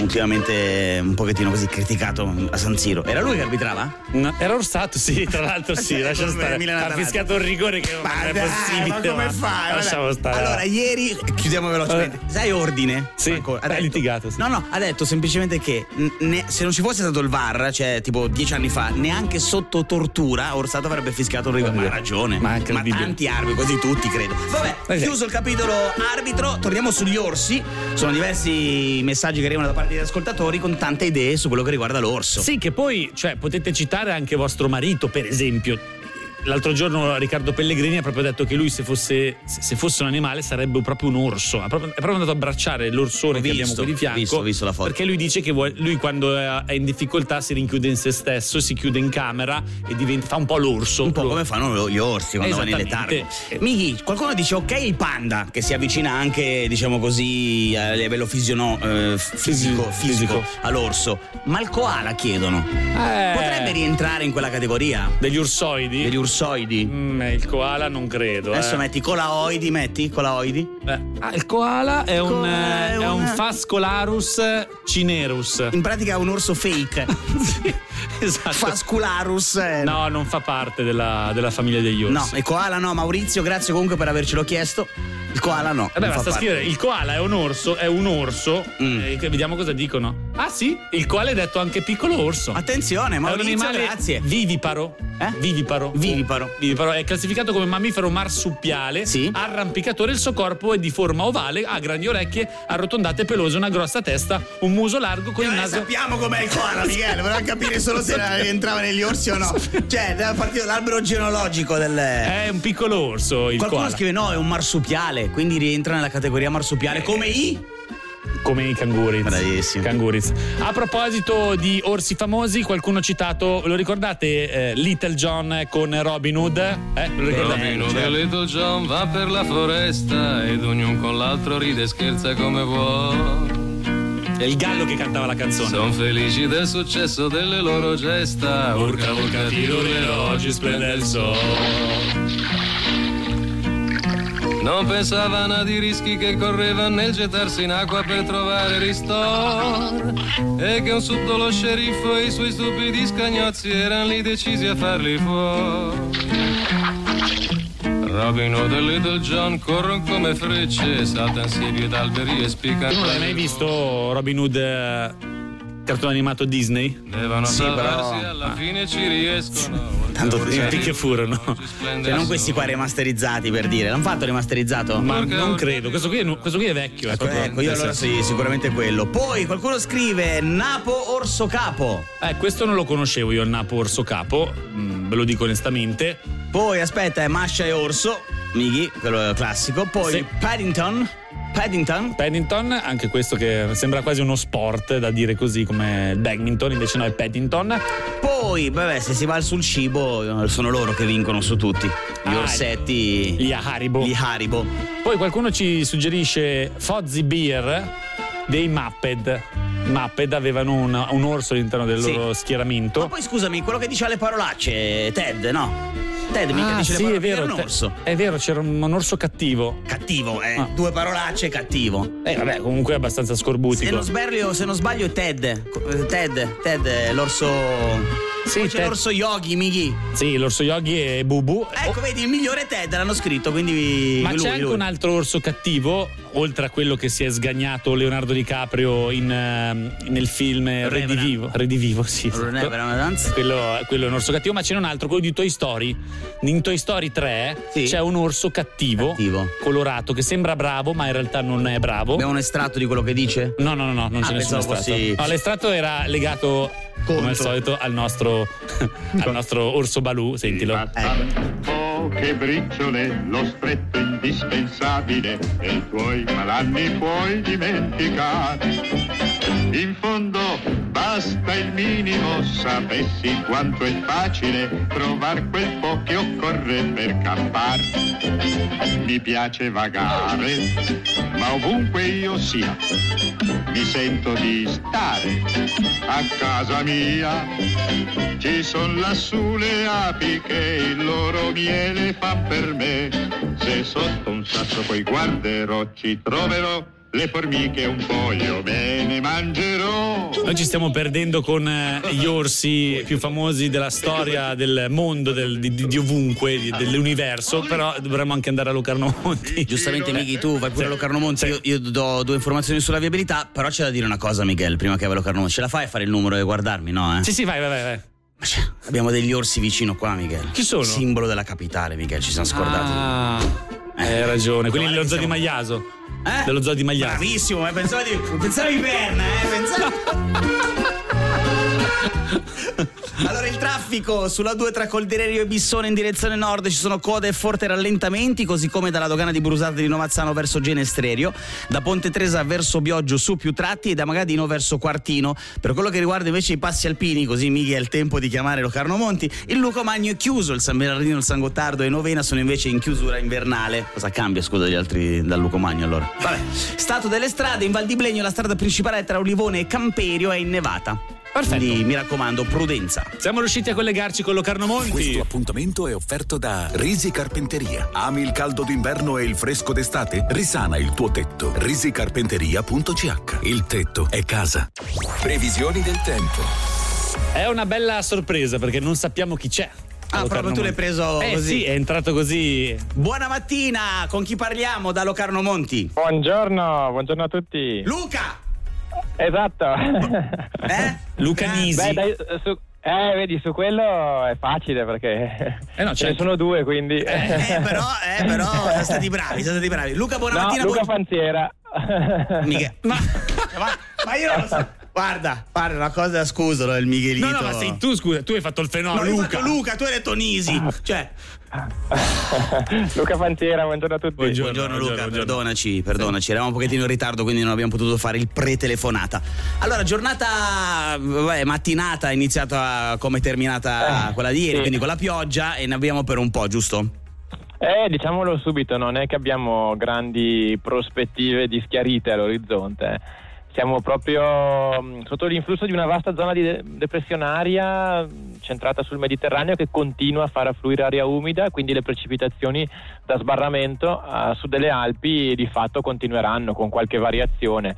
ultimamente un pochettino così criticato a San Siro. Era lui che arbitrava? No, era Orsato, sì, tra l'altro sì, lascia stare. Ha fischiato un rigore che non è possibile. ma come fai? Lasciamo stare. Allora, ieri chiudiamo velocemente. Sai ordine? Sì, Marco, ha hai litigato, sì. No, no, ha detto semplicemente che ne- se non ci fosse stato il VAR, cioè tipo dieci anni fa, neanche sotto tortura Orsato avrebbe fischiato un rigore. Ma ha ragione. Ma Ma tanti arbitri, così tutti credo. Vabbè, Ok. chiuso il capitolo arbitro, torniamo sugli orsi. Sono diversi messaggi che arrivano da parte degli ascoltatori con tante idee su quello che riguarda l'orso. Sì, che poi, cioè, potete citare anche vostro marito, per esempio. L'altro giorno Riccardo Pellegrini ha proprio detto che lui se fosse, se- se fosse un animale sarebbe proprio un orso. Ha proprio- è proprio andato a abbracciare l'orsone che abbiamo qui di fianco. visto, visto la foto. Perché lui dice che vuole- lui quando è è in difficoltà si rinchiude in se stesso, si chiude in camera e diventa, fa un po' l'orso. Un po' come fanno gli orsi quando vanno in letargo. Mighi, qualcuno dice ok il panda, che si avvicina anche, diciamo così, a livello fisiono- eh, fisico, fisico all'orso. Ma il koala chiedono. Eh. Potrebbe rientrare in quella categoria? Degli ursoidi? Degli ursoidi? Mm, il koala non credo. Adesso eh. metti colaoidi, metti colaoidi. Eh, ah, il koala è un, koala eh, è è un Fascolarus cinerus. In pratica è un orso fake. esatto. Fascularus. eh. No, non fa parte della, della famiglia degli orsi. No, il koala no, Maurizio, grazie comunque per avercelo chiesto. Il koala no. Vabbè, fa basta scrivere il koala è un orso, è un orso. Mm. eh, vediamo cosa dicono. Ah sì, il koala è detto anche piccolo orso. Attenzione, è un animale grazie. viviparo. Eh? Viviparo. Viviparo. Viviparo. È classificato come mammifero marsupiale, Sì. arrampicatore. Il suo corpo è di forma ovale, ha grandi orecchie arrotondate e pelose, una grossa testa, un muso largo con il Eh, naso. sappiamo com'è il koala, Michele, volevamo capire solo se rientrava negli orsi o no. Cioè, da partire dall'albero genealogico del. È un piccolo orso il Qualcuno koala. scrive no, è un marsupiale, quindi rientra nella categoria marsupiale come i. Come i canguri. Bravissimo. Canguriz. A proposito di orsi famosi, qualcuno ha citato, lo ricordate eh, Little John con Robin Hood? Eh, lo ricordate? Robin Hood e Little John va per la foresta ed ognuno con l'altro ride e scherza come vuole. È il gallo che cantava la canzone. Sono felici del successo delle loro gesta. Urca, urca, tiro l'orologio, splende il sole. Non pensavano ad i rischi che correvano nel gettarsi in acqua per trovare ristoro e che un subdolo sceriffo e i suoi stupidi scagnozzi erano lì decisi a farli fuori. Robin Hood e Little John corrono come frecce, saltano siepi ed alberi e spiccano. Tu non l'hai mai visto Robin Hood eh, cartone animato Disney? Devono Sì, però- alla fine ci riescono. Tanto Tempi che furono. Cioè, non questi qua remasterizzati per dire. L'hanno fatto remasterizzato? Ma non credo, questo qui è, questo qui è vecchio. È Ecco, proprio- ecco, io allora sì, sicuramente quello. Poi qualcuno scrive Napo Orso Capo. Eh, questo non lo conoscevo io, il Napo Orso Capo, mm, ve lo dico onestamente. Poi aspetta, è Mascia e Orso. Mighi, quello è classico. Poi Sì. Paddington. Paddington. Paddington, anche questo che sembra quasi uno sport da dire così come il badminton, invece no è Paddington. Poi, vabbè, se si va sul cibo, sono loro che vincono su tutti. Gli Ah, orsetti. Gli Haribo. Gli Haribo. Poi qualcuno ci suggerisce Fozzie Beer dei Muppet. Muppet avevano un, un orso all'interno del Sì. loro schieramento. Ma poi scusami, quello che dice le parolacce, Ted, no? Ted mica Ah, dice sì, le è parolacce. vero, Era un orso. è vero, c'era un, un orso cattivo. Cattivo, eh. Ah. Due parolacce, cattivo. Eh, vabbè, comunque è abbastanza Se scorbutico. non, sbaglio, se non sbaglio è Ted. Eh, Ted, Ted è l'orso. Sì, Poi c'è Ted- l'orso Yogi, Mighi. Sì, l'orso Yogi e Bubu. Ecco, vedi, il migliore è Ted, l'hanno scritto, quindi. Ma lui, c'è anche lui. un altro orso cattivo, oltre a quello che si è sgagnato Leonardo DiCaprio in, ehm, nel film Redivivo. Redivivo, sì. esatto. Quello, quello è un orso cattivo, ma ce n'è un altro, quello di Toy Story. In Toy Story 3 Sì. c'è un orso cattivo, Cattivo. colorato, che sembra bravo, ma in realtà non è bravo. Abbiamo un estratto di quello che dice? No, no, no, no, non Ah, c'è nessun pensavo estratto. fossi- No, l'estratto era legato, come al solito, al nostro, al nostro orso Balù. Sentilo. Poche briciole, lo stretto indispensabile e i tuoi malanni puoi dimenticare. In fondo basta il minimo, sapessi quanto è facile trovare quel po' che occorre per campare. Mi piace vagare, ma ovunque io sia, mi sento di stare a casa mia. Ci son lassù le api che il loro miele fa per me. Se sotto un sasso poi guarderò, ci troverò le formiche un po' io me ne mangerò. Noi ci stiamo perdendo con eh, gli orsi più famosi della storia del mondo, del- di, di- di ovunque, di- dell'universo, però dovremmo anche andare a Locarno Monti. Giustamente, Mighi, tu vai pure a Locarno Monti. Io, io do due informazioni sulla viabilità, però c'è da dire una cosa, Miguel, prima che vai a Locarno Monti. Ce la fai a fare il numero e guardarmi, no? Eh? Sì, sì, vai, vai, vai. vai. Ma c'è- Abbiamo degli orsi vicino qua, Miguel. Chi sono? Simbolo della capitale, Miguel, ci siamo scordati. Ah, hai ragione, quelli dello zoo di Magliaso. Eh? Dello zoo di Magliaso. Bravissimo, eh, pensavo di Berna, eh, pensavo... Allora il traffico sulla 2 tra Coldirerio e Bissone in direzione nord ci sono code e forti rallentamenti, così come dalla dogana di Brusate di Novazzano verso Genestrerio, da Ponte Tresa verso Bioggio su più tratti e da Magadino verso Quartino. Per quello che riguarda invece i passi alpini, così Mighi è il tempo di chiamare Locarno Monti, il Luco Magno è chiuso, il San Bernardino, il San Gottardo e Novena sono invece in chiusura invernale. Cosa cambia scusa gli altri dal Luco Magno allora? Vabbè. Stato delle strade, in Val di Blegno la strada principale tra Olivone e Camperio è innevata. Perfetto. Quindi mi raccomando, prudenza. Siamo riusciti a collegarci con Locarno Monti. Questo appuntamento è offerto da Risi Carpenteria. Ami il caldo d'inverno e il fresco d'estate? Risana il tuo tetto. risicarpenteria.ch. Il tetto è casa. Previsioni del tempo. È una bella sorpresa perché non sappiamo chi c'è. Ah, proprio tu l'hai preso eh, così. sì, è entrato così. Buona mattina, con chi parliamo da Locarno Monti? Buongiorno, buongiorno a tutti. Luca! Esatto. Eh? Luca Nisi. Beh, dai, su, eh, vedi, su quello è facile perché Eh no, ce ne certo. sono due, quindi. Eh, però, eh, però siete stati bravi, siete stati bravi. Luca, buona No, mattina. Luca buon- Fanziera. Mica- Ma, ma, ma io non lo so. Guarda, guarda, una cosa scusalo il Miguelito. No, no, ma sei tu, scusa, tu hai fatto il No, fenomeno. ho Luca. Luca, tu hai detto Nisi. Cioè, Luca Fanziera, buongiorno a tutti. Buongiorno. buongiorno Luca, buongiorno. perdonaci, perdonaci. Eravamo un pochettino in ritardo, quindi non abbiamo potuto fare il pre-telefonata. Allora, giornata vabbè, mattinata, è iniziata come è terminata Eh, quella di ieri, sì. quindi con la pioggia e ne abbiamo per un po', giusto? Eh, diciamolo subito, non è che abbiamo grandi prospettive di schiarite all'orizzonte. Siamo proprio mh, sotto l'influsso di una vasta zona de- depressionaria mh, centrata sul Mediterraneo che continua a far affluire aria umida, quindi le precipitazioni da sbarramento a sud delle Alpi di fatto continueranno con qualche variazione.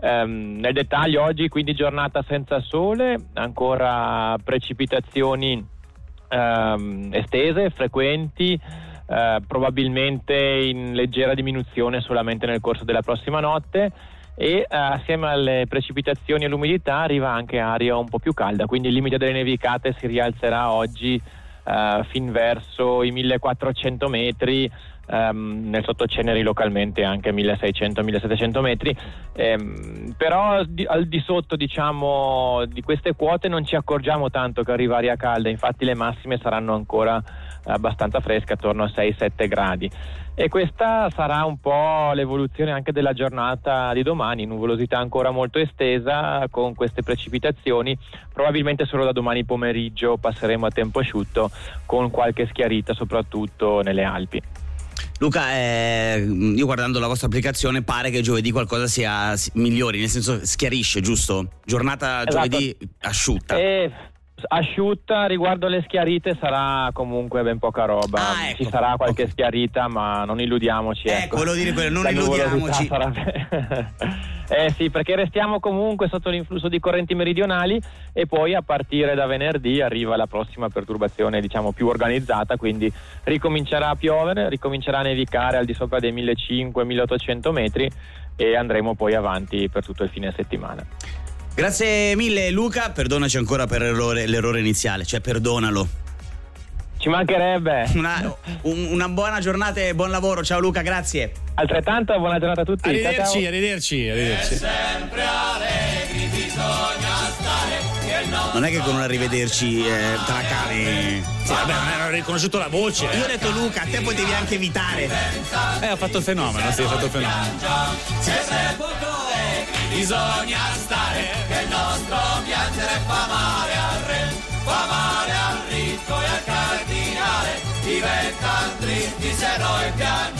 Ehm, nel dettaglio oggi quindi giornata senza sole, ancora precipitazioni ehm, estese, frequenti, eh, probabilmente in leggera diminuzione solamente nel corso della prossima notte e eh, assieme alle precipitazioni e all'umidità arriva anche aria un po' più calda, quindi il limite delle nevicate si rialzerà oggi eh, fin verso i 1400 metri, ehm, nel sottoceneri localmente anche 1600-1700 metri, Ehm, però di- al di sotto diciamo, di queste quote non ci accorgiamo tanto che arriva aria calda, infatti le massime saranno ancora abbastanza fresche, attorno a 6-7 gradi. E questa sarà un po' l'evoluzione anche della giornata di domani, nuvolosità ancora molto estesa con queste precipitazioni, probabilmente solo da domani pomeriggio passeremo a tempo asciutto con qualche schiarita soprattutto nelle Alpi. Luca, eh, io guardando la vostra applicazione pare che giovedì qualcosa sia si- migliori, nel senso schiarisce, giusto? Giornata Esatto. giovedì asciutta. E asciutta riguardo le schiarite sarà comunque ben poca roba. Ah, ecco. Ci sarà qualche schiarita, ma non illudiamoci. Ecco, volevo dire quello, non La illudiamoci. sarà- eh sì, perché restiamo comunque sotto l'influsso di correnti meridionali e poi a partire da venerdì arriva la prossima perturbazione, diciamo, più organizzata, quindi ricomincerà a piovere, ricomincerà a nevicare al di sopra dei 1500-1800 metri e andremo poi avanti per tutto il fine settimana. Grazie mille Luca, perdonaci ancora per l'errore, l'errore iniziale, cioè perdonalo. Ci mancherebbe. Una, un- una buona giornata e buon lavoro, ciao Luca, grazie. Altrettanto, buona giornata a tutti. Ciao, Arrivederci, ciao. arrivederci, arrivederci. Non è che con un arrivederci eh, cavi. Sì, vabbè, non ho riconosciuto la voce. Io ho detto Luca, a te potevi anche evitare. Eh, ho fatto il fenomeno, sì, ho fatto il fenomeno. Bisogna stare fa male al ricco e al cardinale, diventa tristi se noi piangiamo.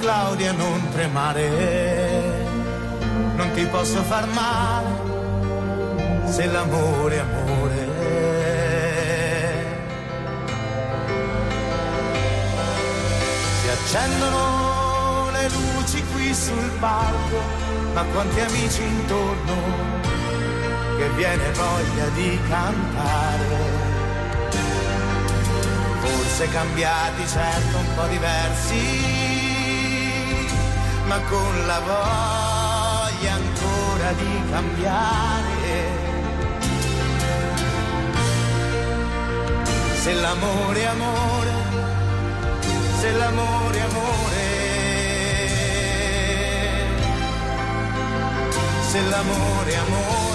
Claudia, non tremare, non ti posso far male se l'amore è amore. Si accendono le luci qui sul palco, ma quanti amici intorno che viene voglia di cantare. Forse cambiati, certo un po' diversi, ma con la voglia ancora di cambiare. Se l'amore è amore, se l'amore è amore, se l'amore è amore.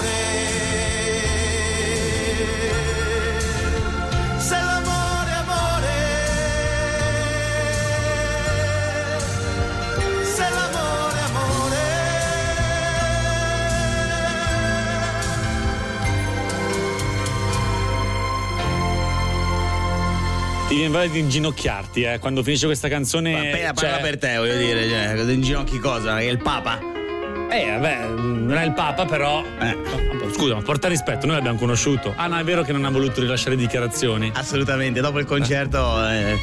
Ti viene voglia di inginocchiarti eh, quando finisce questa canzone. Appena cioè- parla per te, voglio dire, cioè, in ginocchi cosa? È il Papa? Eh, vabbè, non è il Papa, però. Oh, Scusa, ma porta rispetto, noi l'abbiamo conosciuto. Ah, no, è vero che non ha voluto rilasciare dichiarazioni. Assolutamente, dopo il concerto. eh,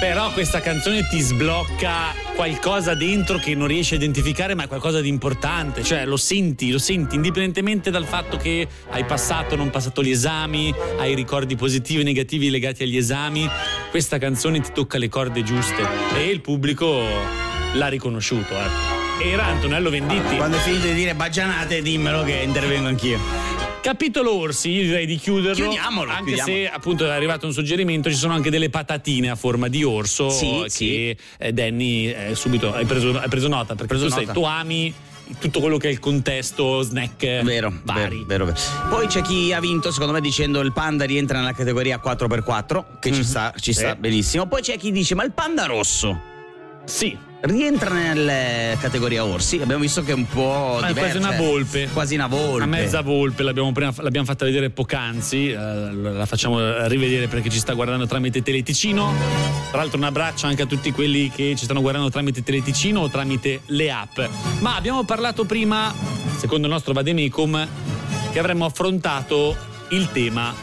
Però questa canzone ti sblocca qualcosa dentro che non riesci a identificare, ma è qualcosa di importante. Cioè, lo senti, lo senti, indipendentemente dal fatto che hai passato o non passato gli esami, hai ricordi positivi o negativi legati agli esami. Questa canzone ti tocca le corde giuste e il pubblico l'ha riconosciuto. ecco. Era Antonello Venditti. Quando finite di dire baggianate, dimmelo che intervengo anch'io. Capitolo orsi, io direi di chiuderlo. Chiudiamolo, Anche chiudiamolo. se appunto è arrivato un suggerimento, ci sono anche delle patatine a forma di orso Sì, che sì. eh, Danny eh, subito hai preso, hai preso nota perché Preso tu, nota. tu ami tutto quello che è il contesto snack Vero, vari. vero, vero, vero. Poi c'è chi ha vinto, secondo me, dicendo il panda rientra nella categoria 4x4, che ci sta, ci sta Mhm. Sì. benissimo. Poi c'è chi dice, ma il panda rosso Sì. Rientra nella categoria orsi. Abbiamo visto che è un po' Ma è diverso. quasi una eh. volpe. Quasi una volpe. Una mezza volpe, l'abbiamo, prima- l'abbiamo fatta vedere poc'anzi, eh, la facciamo rivedere perché ci sta guardando tramite Teleticino. Tra l'altro un abbraccio anche a tutti quelli che ci stanno guardando tramite Teleticino o tramite le app. Ma abbiamo parlato prima, secondo il nostro Vademecum, che avremmo affrontato il tema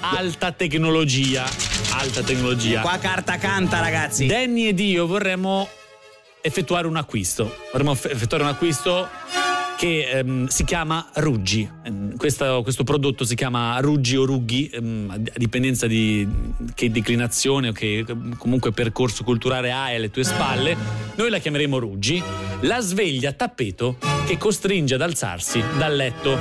alta tecnologia. Alta tecnologia. Qua carta canta, ragazzi. Danny ed io vorremmo effettuare un acquisto. Vorremmo eff- effettuare un acquisto che ehm, si chiama Ruggi. Ehm, questo, questo prodotto si chiama Ruggi o Rughi, ehm, a dipendenza di che declinazione o che comunque percorso culturale hai alle tue spalle. Noi la chiameremo Ruggi. La sveglia a tappeto che costringe ad alzarsi dal letto.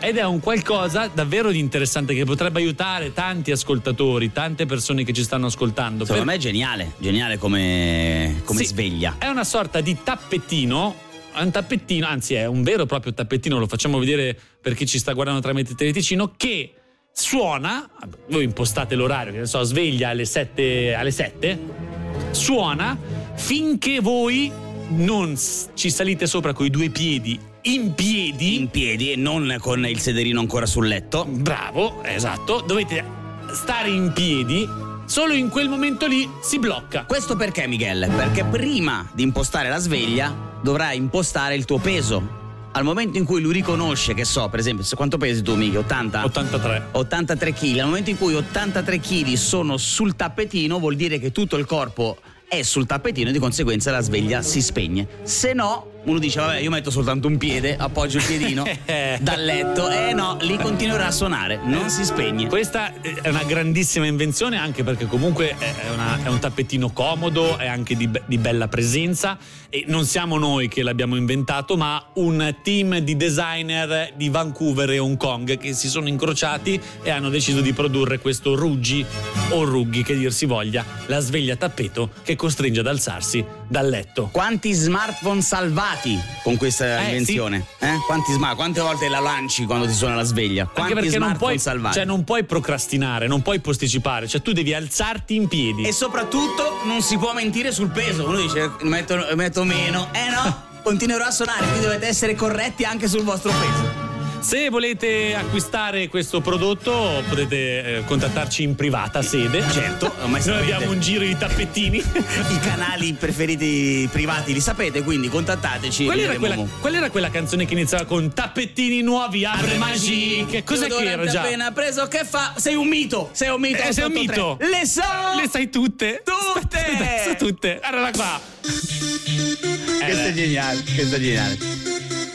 Ed è un qualcosa davvero di interessante che potrebbe aiutare tanti ascoltatori, tante persone che ci stanno ascoltando. Secondo Per- me è geniale, geniale come, come Sì, sveglia. È una sorta di tappettino. È un tappettino, anzi è un vero e proprio tappettino, lo facciamo vedere per chi ci sta guardando tramite Teleticino, che suona, voi impostate l'orario, che ne so, sveglia alle 7, alle 7 suona finché voi non ci salite sopra coi due piedi in piedi. In piedi e non con il sederino ancora sul letto. Bravo, esatto. Dovete stare in piedi. Solo in quel momento lì si blocca. Questo perché, Miguel? Perché prima di impostare la sveglia dovrai impostare il tuo peso. Al momento in cui lui riconosce, che so, per esempio, se- quanto pesi tu, Miguel? 80? 83. 83 kg. Al momento in cui 83 kg sono sul tappetino, vuol dire che tutto il corpo è sul tappetino e di conseguenza la sveglia si spegne. Se no, uno dice, vabbè, io metto soltanto un piede, appoggio il piedino dal letto. Eh no, lì continuerà a suonare, non si spegne. Questa è una grandissima invenzione anche perché comunque è, una- è un tappettino comodo, è anche di, di bella presenza e non siamo noi che l'abbiamo inventato ma un team di designer di Vancouver e Hong Kong che si sono incrociati e hanno deciso di produrre questo Ruggi o Rughi che dir si voglia, la sveglia tappeto che costringe ad alzarsi dal letto. Quanti smartphone salvati con questa Eh, invenzione? Eh? Quanti smart- quante volte la lanci quando ti suona la sveglia? Anche Quanti perché non smartphone puoi, salvati? cioè non puoi procrastinare, non puoi posticipare, cioè tu devi alzarti in piedi. E soprattutto non si può mentire sul peso. Uno dice metto, metto meno. Eh no, continuerà a suonare, quindi dovete essere corretti anche sul vostro peso. Se volete acquistare questo prodotto potete eh, contattarci in privata sede. Certo, ormai Noi abbiamo un giro di tappettini. I canali preferiti privati li sapete, quindi contattateci. Qual era, quella, qual era quella canzone che iniziava con tappettini nuovi, abre magie? Che cos'è che era già? appena preso, che fa? Sei un mito, sei un mito. Eh, sei un 883. mito. Le so! Le sai tutte? Tutte! Aspetta, so tutte. Guardala qua. Questo è geniale, questo è geniale.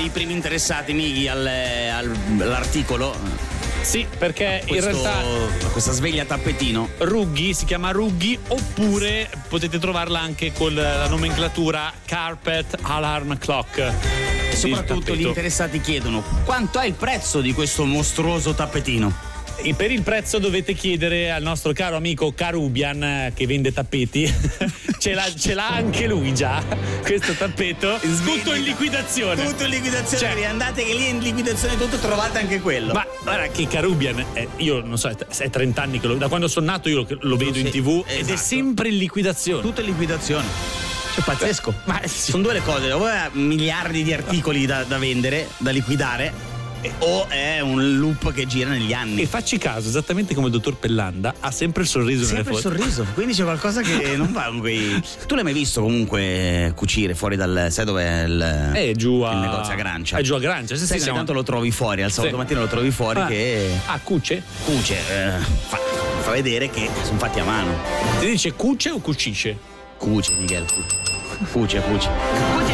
I primi interessati, Mighi, al- al- all'articolo. Sì, perché in Questo- realtà questa sveglia tappetino. Ruggi si chiama Ruggi oppure potete trovarla anche con la nomenclatura Carpet Alarm Clock. Soprattutto gli interessati chiedono quanto è il prezzo di questo mostruoso tappetino. E per il prezzo dovete chiedere al nostro caro amico Carubian eh, che vende tappeti. ce, l'ha, ce l'ha anche lui già, questo tappeto. Tutto in liquidazione. Tutto in liquidazione, Cioè, andate che lì in liquidazione tutto trovate anche quello. Ma guarda che Carubian, è- io non so, è è 30 anni che lo, da quando sono nato io lo, lo vedo in Sì, tv ed è esatto. sempre in liquidazione. Tutto in liquidazione. Cioè, pazzesco. Ma sono due le cose: o è miliardi di articoli da, da vendere, da liquidare, o è un loop che gira negli anni. E facci caso, esattamente come il dottor Pellanda, ha sempre il sorriso Sempre il nelle foto. sorriso, quindi c'è qualcosa che non va con quei. Tu l'hai mai visto comunque cucire fuori dal. Sai dov'è il. È giù a. il negozio a Grancia? È giù a Grancia, sì, sì, siamo- tanto lo trovi fuori, al sabato Sì. mattino lo trovi fuori Ah. che. Ah, cuce? Cuce, eh, fa, fa vedere che sono fatti a mano. Si dice cuce o cucisce? Cuce, Miguel, cuce. Cuce, cuce. Cuce,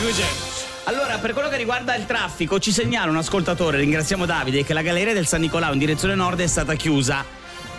cuce. Allora, per quello che riguarda il traffico, ci segnala un ascoltatore, ringraziamo Davide, che la galleria del San Nicolao in direzione nord è stata chiusa.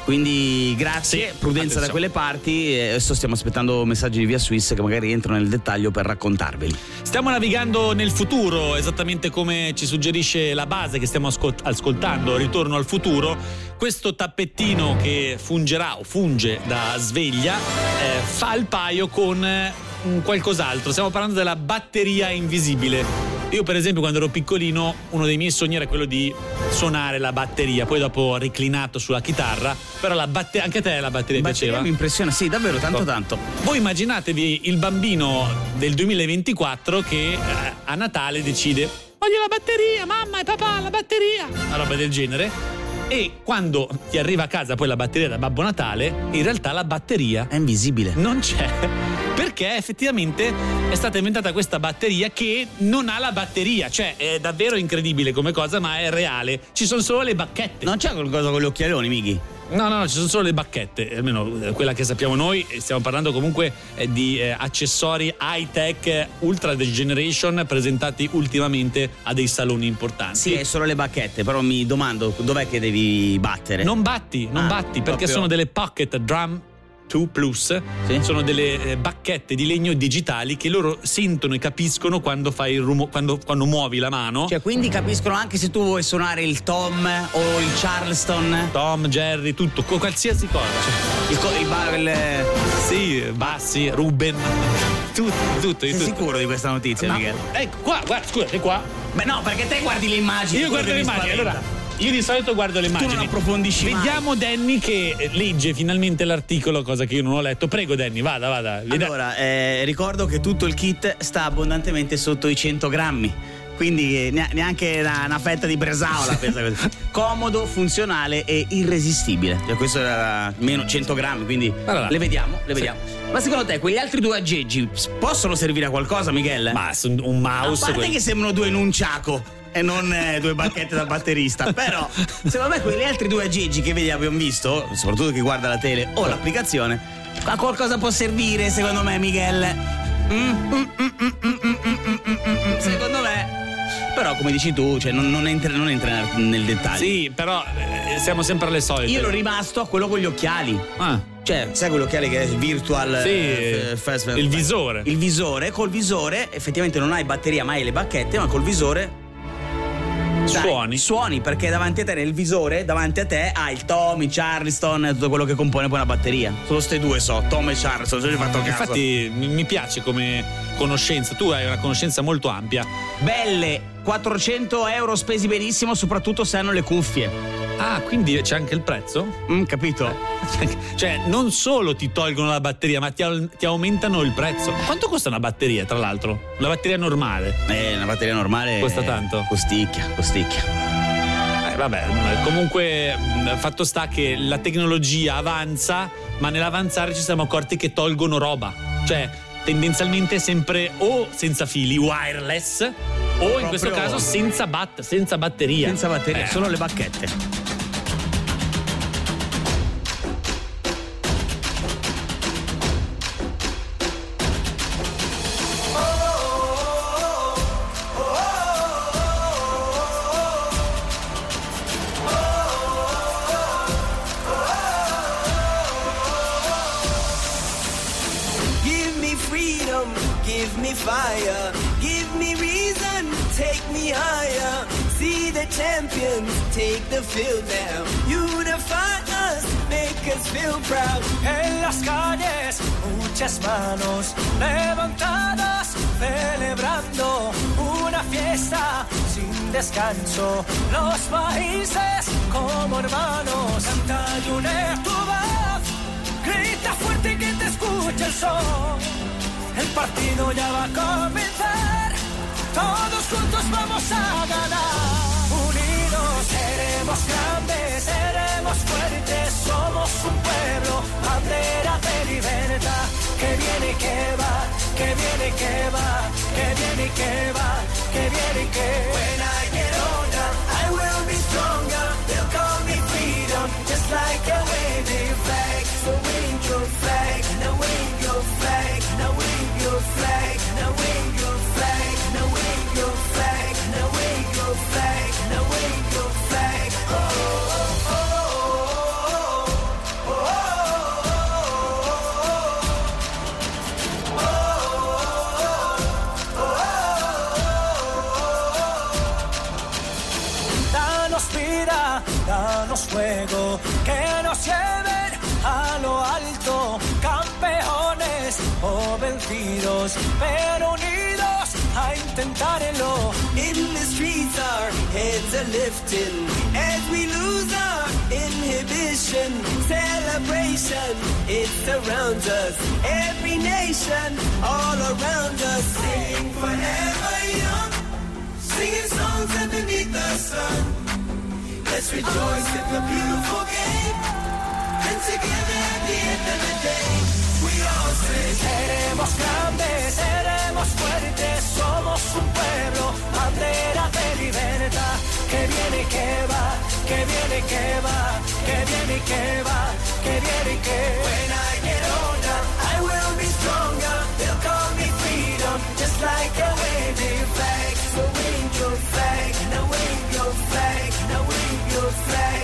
Quindi grazie, Sì, prudenza da attenzione. quelle parti. Adesso stiamo aspettando messaggi di via Swiss che magari entrano nel dettaglio per raccontarveli. Stiamo navigando nel futuro, esattamente come ci suggerisce la base che stiamo ascolt- ascoltando, Ritorno al futuro. Questo tappettino che fungerà o funge da sveglia eh, fa il paio con eh, un qualcos'altro. Stiamo parlando della batteria invisibile. Io, per esempio, quando ero piccolino, uno dei miei sogni era quello di suonare la batteria. Poi, dopo, ho reclinato sulla chitarra. Però la batte- anche a te la batteria, Batteria piaceva? mi impressiona, sì, davvero, tanto Ecco. tanto. Voi immaginatevi il bambino del 2024 che eh, a Natale decide voglio la batteria, mamma e papà, la batteria, una roba del genere. E quando ti arriva a casa poi la batteria da Babbo Natale, in realtà la batteria È invisibile. non c'è. Perché effettivamente è stata inventata questa batteria che non ha la batteria. Cioè, è davvero incredibile come cosa, ma è reale. Ci sono solo le bacchette. Non c'è qualcosa con gli occhialoni, Mighi? No, no, no, ci sono solo le bacchette, almeno eh, quella che sappiamo noi, stiamo parlando comunque eh, di eh, accessori high tech eh, ultra generation presentati ultimamente a dei saloni importanti. Sì, è solo le bacchette, però mi domando dov'è che devi battere? Non batti, non Ah, batti, perché proprio- sono delle pocket drum 2 Plus, Sì. sono delle eh, bacchette di legno digitali che loro sentono e capiscono quando fai il rumo, quando, quando muovi la mano. Cioè, quindi capiscono anche se tu vuoi suonare il Tom o il Charleston. Tom, Jerry, tutto, qualsiasi cosa. Il, co- il, ba- il- Sì, bassi, Ruben, tutto, tutto. Sei tutto. sicuro di questa notizia, Ma- Miguel? Ecco, qua, guarda, scusate, qua. Beh, no, perché te guardi le immagini. Io guardo le immagini, allora. Io di solito guardo le Tu immagini. non approfondisci mai. Vediamo Danny che legge finalmente l'articolo, cosa che io non ho letto. Prego, Danny, vada, vada. Allora, eh, ricordo che tutto il kit sta abbondantemente sotto i 100 grammi. Quindi eh, ne- neanche una, una fetta di bresaola. Comodo, funzionale e irresistibile. Cioè, questo era meno 100 grammi, quindi Allora, le vediamo, le sì. vediamo. Ma secondo te quegli altri due aggeggi possono servire a qualcosa, Miguel? Ma un mouse. a parte quel- che sembrano due nunciaco e non eh, due bacchette da batterista. Però, secondo me, quegli altri due aggeggi che vedi abbiamo visto, soprattutto chi guarda la tele o l'applicazione, a qualcosa può servire, secondo me, Miguel. Mm, mm, mm, secondo me. Però, come dici tu, cioè, non, non, entra, non, entra, nel dettaglio. Sì, però eh, siamo sempre alle solite. Io ero rimasto a quello con gli occhiali. Ah. Cioè, sai quello che che è virtual sì, eh, fast, il visore. Il visore, col visore effettivamente non hai batteria, mai le bacchette, ma col visore Suoni. Suoni perché davanti a te nel visore, davanti a te hai il Tommy, Charleston e tutto quello che compone poi una batteria. Solo ste due so, Tom e Charleston, se ci fatto caso. Infatti mi mi piace come conoscenza, tu hai una conoscenza molto ampia. Belle, 400 euro spesi benissimo, soprattutto se hanno le cuffie. Ah, quindi c'è anche il prezzo? Mm, capito? Cioè, non solo ti tolgono la batteria, ma ti, ti aumentano il prezzo. Quanto costa una batteria, tra l'altro? La batteria normale? Eh, una batteria normale. Costa eh, tanto? Costicchia, costicchia. Eh, vabbè, comunque mh, fatto sta che la tecnologia avanza, ma nell'avanzare ci siamo accorti che tolgono roba. Cioè, tendenzialmente sempre o senza fili, wireless, o in questo caso senza, bat- senza batteria. Senza batteria, Eh. solo le bacchette. Descanso. Los países como hermanos, canta y une tu voz, grita fuerte que te escuche el sol. El partido ya va a comenzar, todos juntos vamos a ganar. Unidos seremos grandes, seremos fuertes, somos un pueblo, bandera de libertad. Que viene y que va, que viene y que va, que viene y que va, que viene y que When I I will be stronger. They'll call me freedom, just like a pero unidos a intentarlo. In the streets, our heads are lifting as we lose our inhibition. Celebration, it surrounds us. Every nation, all around us. Sing forever young, singing songs underneath the sun. Let's rejoice in the beautiful game. And together at the end of the day, Seremos grandes, seremos fuertes, somos un pueblo, bandera de libertad. Que viene y que va, que viene y que va, que viene y que va, que viene y que When I get older, I will be stronger. They'll call me freedom, just like a waving flag. So wave your flag, now wave your flag, now wave your flag,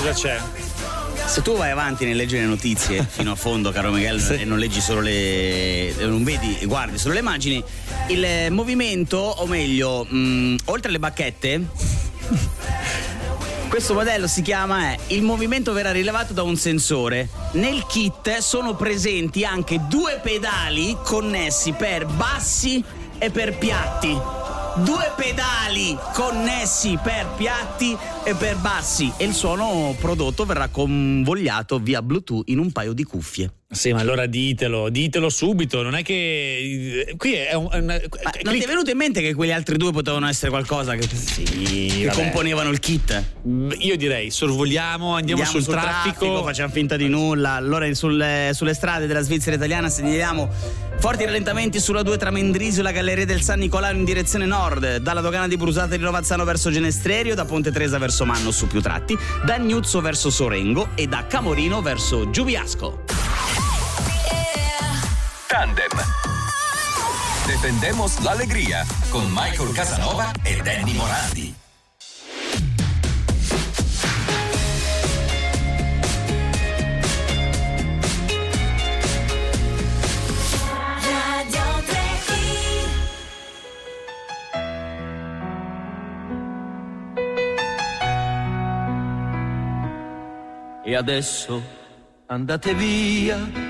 Cosa c'è? Se tu vai avanti nel leggere le notizie fino a fondo, caro Miguel, e non leggi solo le. non vedi, guardi solo le immagini, il movimento, o meglio, mh, oltre alle bacchette. Questo modello si chiama è il movimento verrà rilevato da un sensore. Nel kit sono presenti anche due pedali connessi per bassi e per piatti. Due pedali connessi per piatti e per bassi e il suono prodotto verrà convogliato via Bluetooth in un paio di cuffie. Sì, ma allora ditelo, ditelo subito. Non è che. Qui è un. è una- Non ti è venuto in mente che quegli altri due potevano essere qualcosa che, che vabbè. componevano il kit? Io direi sorvoliamo, andiamo, sul, traffico. facciamo finta di nulla. Allora sulle, sulle strade della Svizzera italiana segnaliamo forti rallentamenti sulla 2 tra Mendrisio e la Galleria del San Nicolao in direzione nord, dalla dogana di Brusata di Rovazzano verso Genestrerio, da Ponte Tresa verso Manno su più tratti, da Gnuzzo verso Sorengo e da Camorino verso Giubiasco. Tandem. Defendemos la alegría con Michael Casanova e Danny Morandi. Radio 3 E adesso andate via,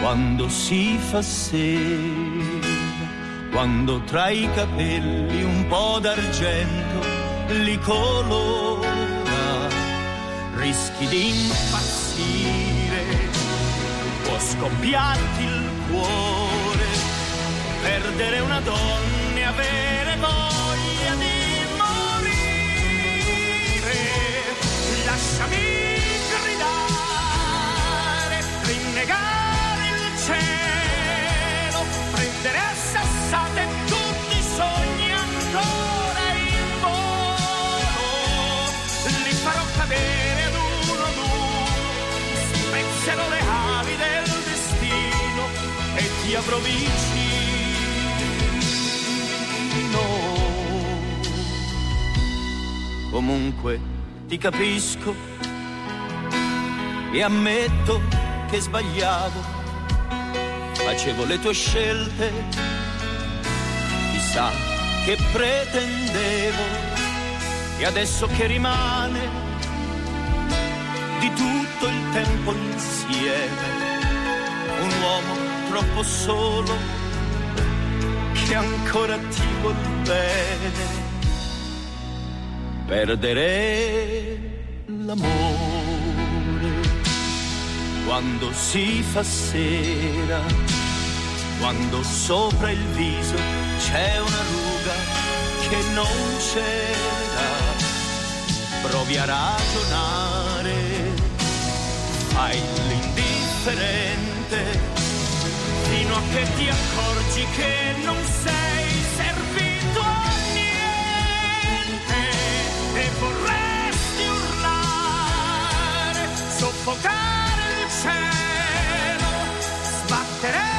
quando si fa sera, quando tra i capelli un po' d'argento li colora, rischi di impazzire, può scoppiarti il cuore, perdere una donna e avere voglia di morire. Lasciami ti avrò. Comunque ti capisco e ammetto che sbagliavo. Facevo le tue scelte, chissà che pretendevo e adesso che rimane di tutto il tempo insieme, un uomo troppo solo che ancora ti vuol bene perdere l'amore quando si fa sera, quando sopra il viso c'è una ruga che non c'era. Provi a ragionare, fai l'indifferente fino a che ti accorgi che non sei servito a niente. E vorresti urlare, soffocare il cielo, sbattere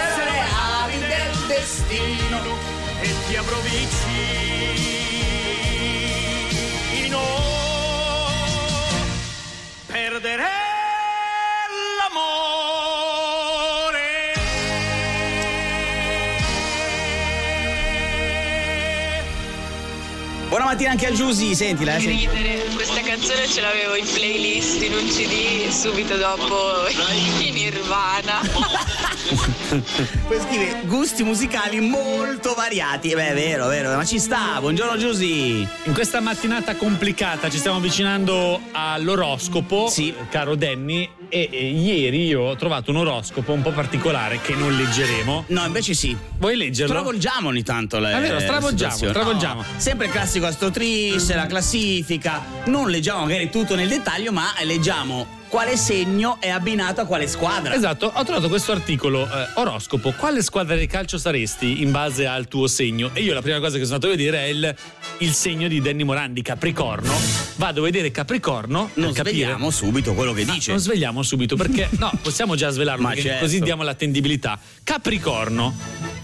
le ali del destino e ti avrò vicino perdere l'amore Buona mattina anche a Giusy, sentila. Eh, ridere, questa canzone ce l'avevo in playlist in un CD subito dopo i Nirvana. Poi scrive gusti musicali molto variati. Eh Beh, è vero, è vero, ma ci sta. Buongiorno Giusy. In questa mattinata complicata ci stiamo avvicinando all'oroscopo, caro Danny, e, e ieri io ho trovato un oroscopo un po' particolare che non leggeremo. No, invece sì. Vuoi leggerlo? Stravolgiamo ogni tanto le È vero, stravolgiamo, situazioni. stravolgiamo. No, sempre il classico astrotrice, la classifica. Non leggiamo magari tutto nel dettaglio, ma leggiamo quale segno è abbinato a quale squadra. Esatto, ho trovato questo articolo, eh, oroscopo, quale squadra di calcio saresti in base al tuo segno? E io la prima cosa che sono andato a vedere è il, il segno di Danny Morandi, Capricorno. Vado a vedere Capricorno. Non svegliamo subito quello che No, dice. Non svegliamo subito perché no, possiamo già svelarlo Ma certo. così diamo l'attendibilità. Capricorno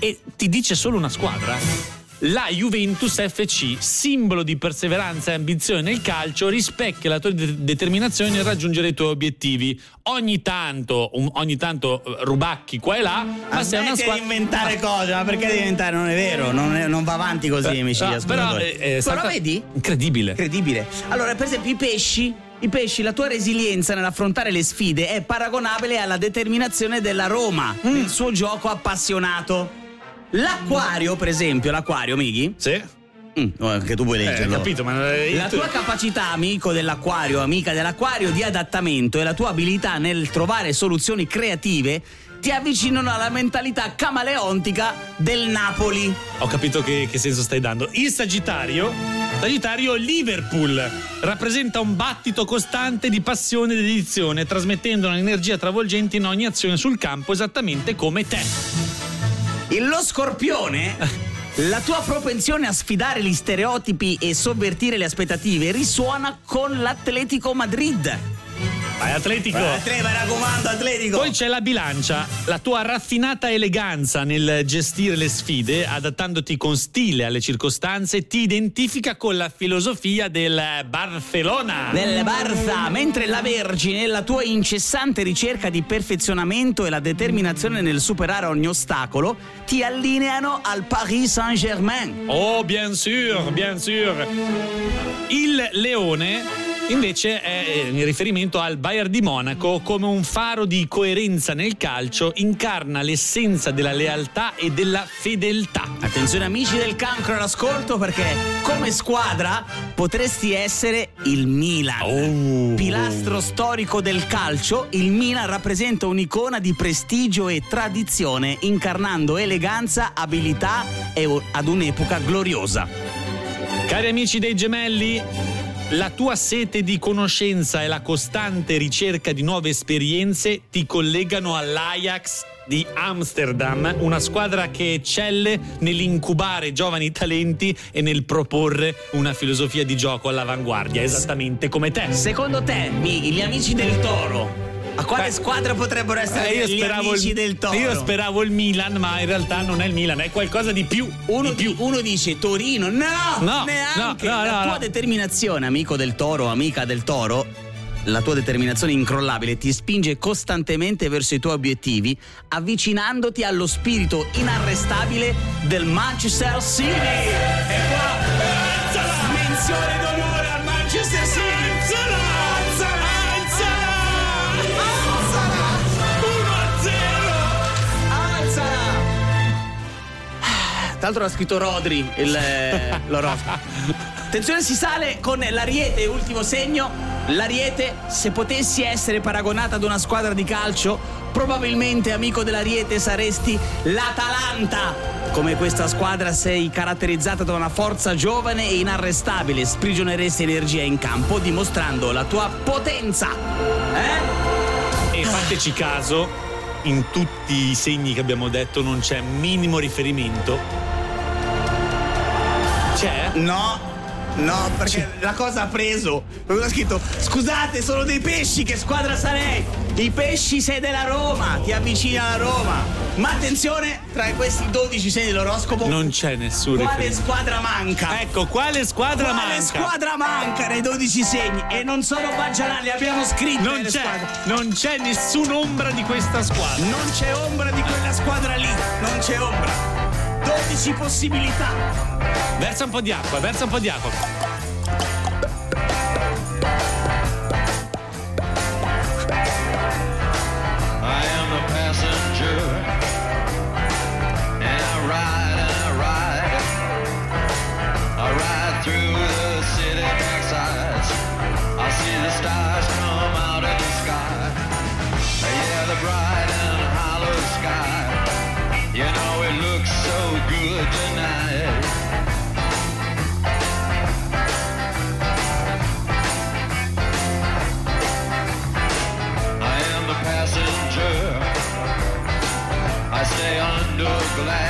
e ti dice solo una squadra. La Juventus FC, simbolo di perseveranza e ambizione nel calcio, rispecchia la tua de- determinazione nel raggiungere i tuoi obiettivi. Ogni tanto, un- ogni tanto eh, rubacchi qua e là, ma sei una squadra. di inventare cose, ma perché devi inventare? Non è vero, non, è- non va avanti così, Beh, amici no, ascoltatori. però, eh, eh, salta- vedi? Incredibile. Incredibile. Allora, per esempio, i pesci. I pesci, la tua resilienza nell'affrontare le sfide è paragonabile alla determinazione della Roma, Mm. nel suo gioco appassionato. L'acquario, per esempio, l'acquario, Mighi? Sì. che tu vuoi Eh, leggerlo. ho capito, ma eh, La tu- tua capacità, amico dell'acquario, amica dell'acquario, di adattamento e la tua abilità nel trovare soluzioni creative ti avvicinano alla mentalità camaleontica del Napoli. Ho capito che, che senso stai dando. Il Sagittario, Sagittario Liverpool, rappresenta un battito costante di passione e dedizione, trasmettendo un'energia travolgente in ogni azione sul campo, esattamente come te. Il lo scorpione. La tua propensione a sfidare gli stereotipi e sovvertire le aspettative risuona con l'Atletico Madrid. Vai Atletico! Vai, Atle- mi raccomando, Atletico! Poi c'è la bilancia, la tua raffinata eleganza nel gestire le sfide, adattandoti con stile alle circostanze, ti identifica con la filosofia del Barcellona. Del Barça, mentre la Vergine, la tua incessante ricerca di perfezionamento e la determinazione nel superare ogni ostacolo ti allineano al Paris Saint-Germain. Oh, bien sûr, bien sûr. Il leone invece è eh, in riferimento al Bayern di Monaco come un faro di coerenza nel calcio, incarna l'essenza della lealtà e della fedeltà. Attenzione amici del cancro all'ascolto perché come squadra potresti essere il Milan. Pilastro storico del calcio, il Milan rappresenta un'icona di prestigio e tradizione, incarnando eleganza, abilità e ad un'epoca gloriosa. Cari amici dei gemelli, la tua sete di conoscenza e la costante ricerca di nuove esperienze ti collegano all'Ajax di Amsterdam, una squadra che eccelle nell'incubare giovani talenti e nel proporre una filosofia di gioco all'avanguardia, esattamente come te. Secondo te, Mighi, gli amici del Toro, a quale squadra potrebbero essere Eh, gli amici il, del Toro? Io speravo il Milan, ma in realtà non è il Milan, è qualcosa di più. Uno, di- uno dice Torino, no, No, neanche. no, no, la tua determinazione, amico del toro, amica del toro, la tua determinazione incrollabile ti spinge costantemente verso i tuoi obiettivi, avvicinandoti allo spirito inarrestabile del Manchester City. E qua, menzione Tra l'altro l'ha scritto Rodri il, eh, l'oroscopo. Attenzione, si sale con l'Ariete, ultimo segno. L'Ariete, se potessi essere paragonata ad una squadra di calcio, probabilmente amico dell'Ariete saresti l'Atalanta. Come questa squadra sei caratterizzata da una forza giovane e inarrestabile, sprigioneresti energia in campo dimostrando la tua potenza. Eh? E fateci caso, in tutti i segni che abbiamo detto non c'è minimo riferimento. C'è? No. No, perché la cosa ha preso. Avevo scritto: Scusate, sono dei pesci, che squadra sarei? I pesci sei della Roma, ti avvicina alla Roma. Ma attenzione, tra questi 12 segni dell'oroscopo, Non c'è nessun quale riferimento. squadra manca? Ecco, quale squadra quale manca? squadra manca nei 12 segni? E non sono baggianali, abbiamo scritto. Non c'è, squadre. non c'è nessun'ombra di questa squadra. Non c'è ombra di quella squadra lì, non c'è ombra. 12 possibilità. Versa un po' di acqua, versa un po' di acqua. glad.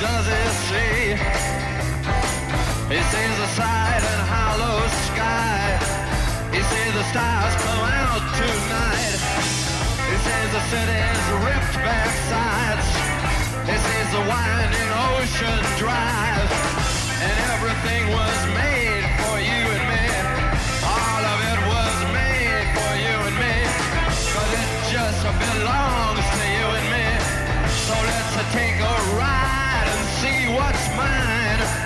Does he see? He sees the side and hollow sky. He sees the stars come out tonight. He sees the city's ripped back sides. He sees the winding ocean drive. And everything was made for you and me. All of it was made for you and me. Cause it just belongs to you and me. So let's take a ride see what's mine.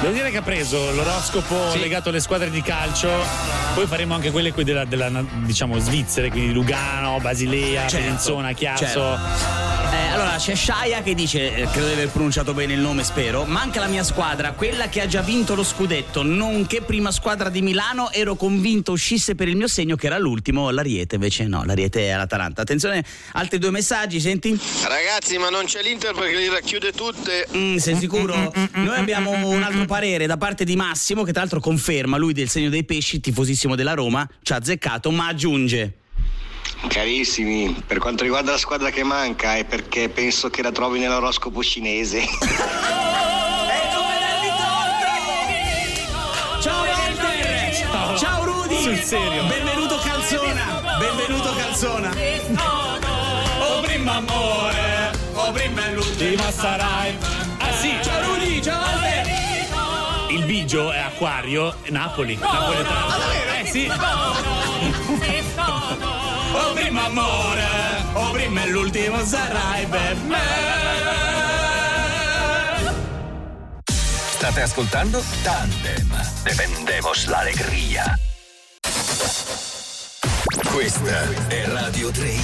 Devo dire che ha preso l'oroscopo legato alle squadre di calcio, poi faremo anche quelle qui della, della, diciamo Svizzera, quindi Lugano, Basilea, Certo, Bellinzona, Chiasso. certo. Eh, allora c'è Shaya che dice, eh, credo di aver pronunciato bene il nome, spero. Manca la mia squadra, quella che ha già vinto lo scudetto, nonché prima squadra di Milano. Ero convinto uscisse per il mio segno, che era l'ultimo, l'Ariete. Invece no, l'Ariete è l'Atalanta. Attenzione, altri due messaggi, senti? Ragazzi, ma non c'è l'Inter perché li racchiude tutte. Mm, sei sicuro? Noi abbiamo un altro parere da parte di Massimo, che tra l'altro conferma, lui del segno dei pesci, tifosissimo della Roma, ci ha azzeccato, ma aggiunge. Carissimi, per quanto riguarda la squadra che manca è perché penso che la trovi nell'oroscopo cinese. Ciao Walter! Ciao, Rudy! Sul serio. Benvenuto Calzona! Benvenuto Calzona! Oh, prima amore, o prima è l'ultima sarai. Ah sì, ciao Rudy, ciao Il Bigio è Acquario, Napoli. Napoletano. Eh sì. O prima amore, o prima è l'ultimo sarai per me. State ascoltando Tandem. Defendemos la alegría. Questa è Radio 3.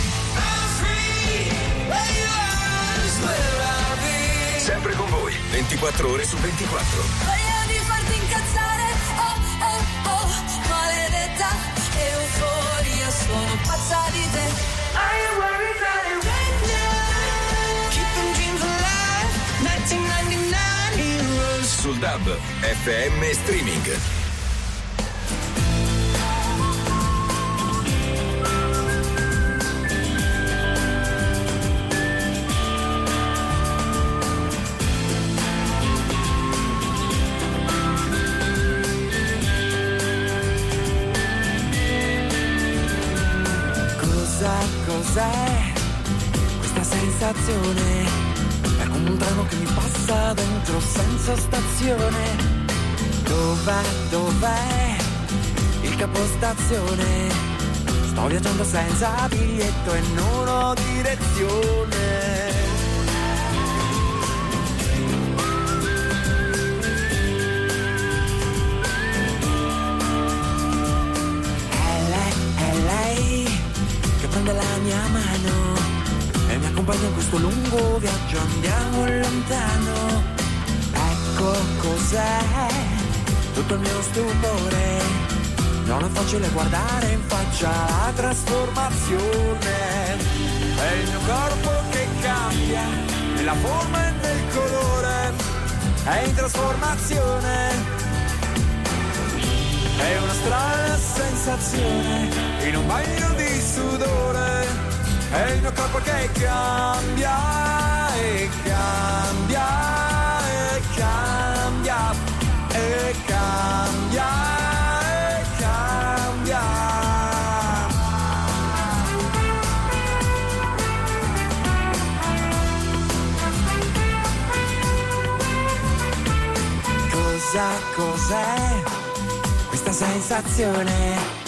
Sempre con voi, 24 ore su 24. Voglio di farti incazzare, sono pazza di te. I am worried about it right now. Keeping dreams alive, 1999 heroes. Sul DAB, FM streaming. Cos'è questa sensazione? È come un treno che mi passa dentro senza stazione. Dov'è, dov'è il capostazione? Sto viaggiando senza biglietto e non ho direzione. Accompagna in questo lungo viaggio, andiamo lontano. Ecco cos'è tutto il mio stupore. Non è facile guardare in faccia la trasformazione. È il mio corpo che cambia nella forma e nel colore. È in trasformazione. È una strana sensazione in un bagno di sudore. È il mio corpo che cambia e cambia e cambia e cambia e cambia. Cosa, cos'è questa sensazione?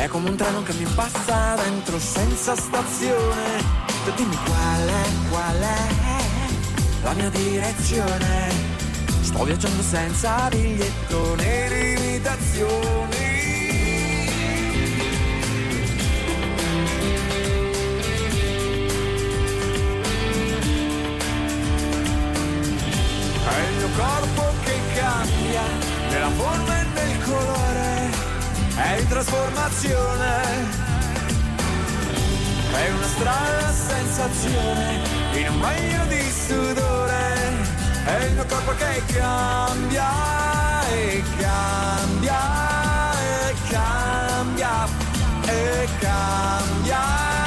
È come un treno che mi passa dentro senza stazione. Dimmi qual è, qual è la mia direzione. Sto viaggiando senza biglietto né limitazioni. È il mio corpo che cambia nella forma e nel colore, è in trasformazione. È una strana sensazione in un bagno di sudore, è il mio corpo che cambia e cambia e cambia e cambia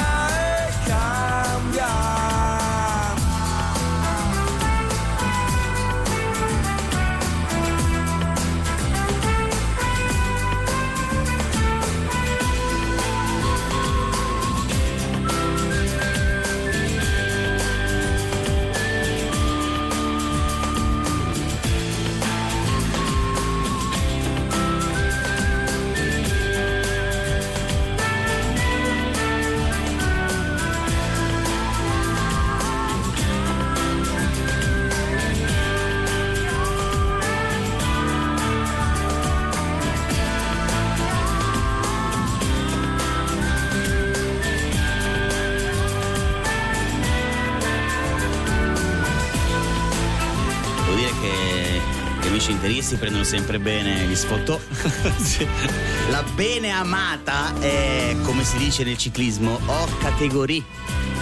amici interisti prendono sempre bene gli sfottò. La bene amata è, come si dice nel ciclismo, o categoria.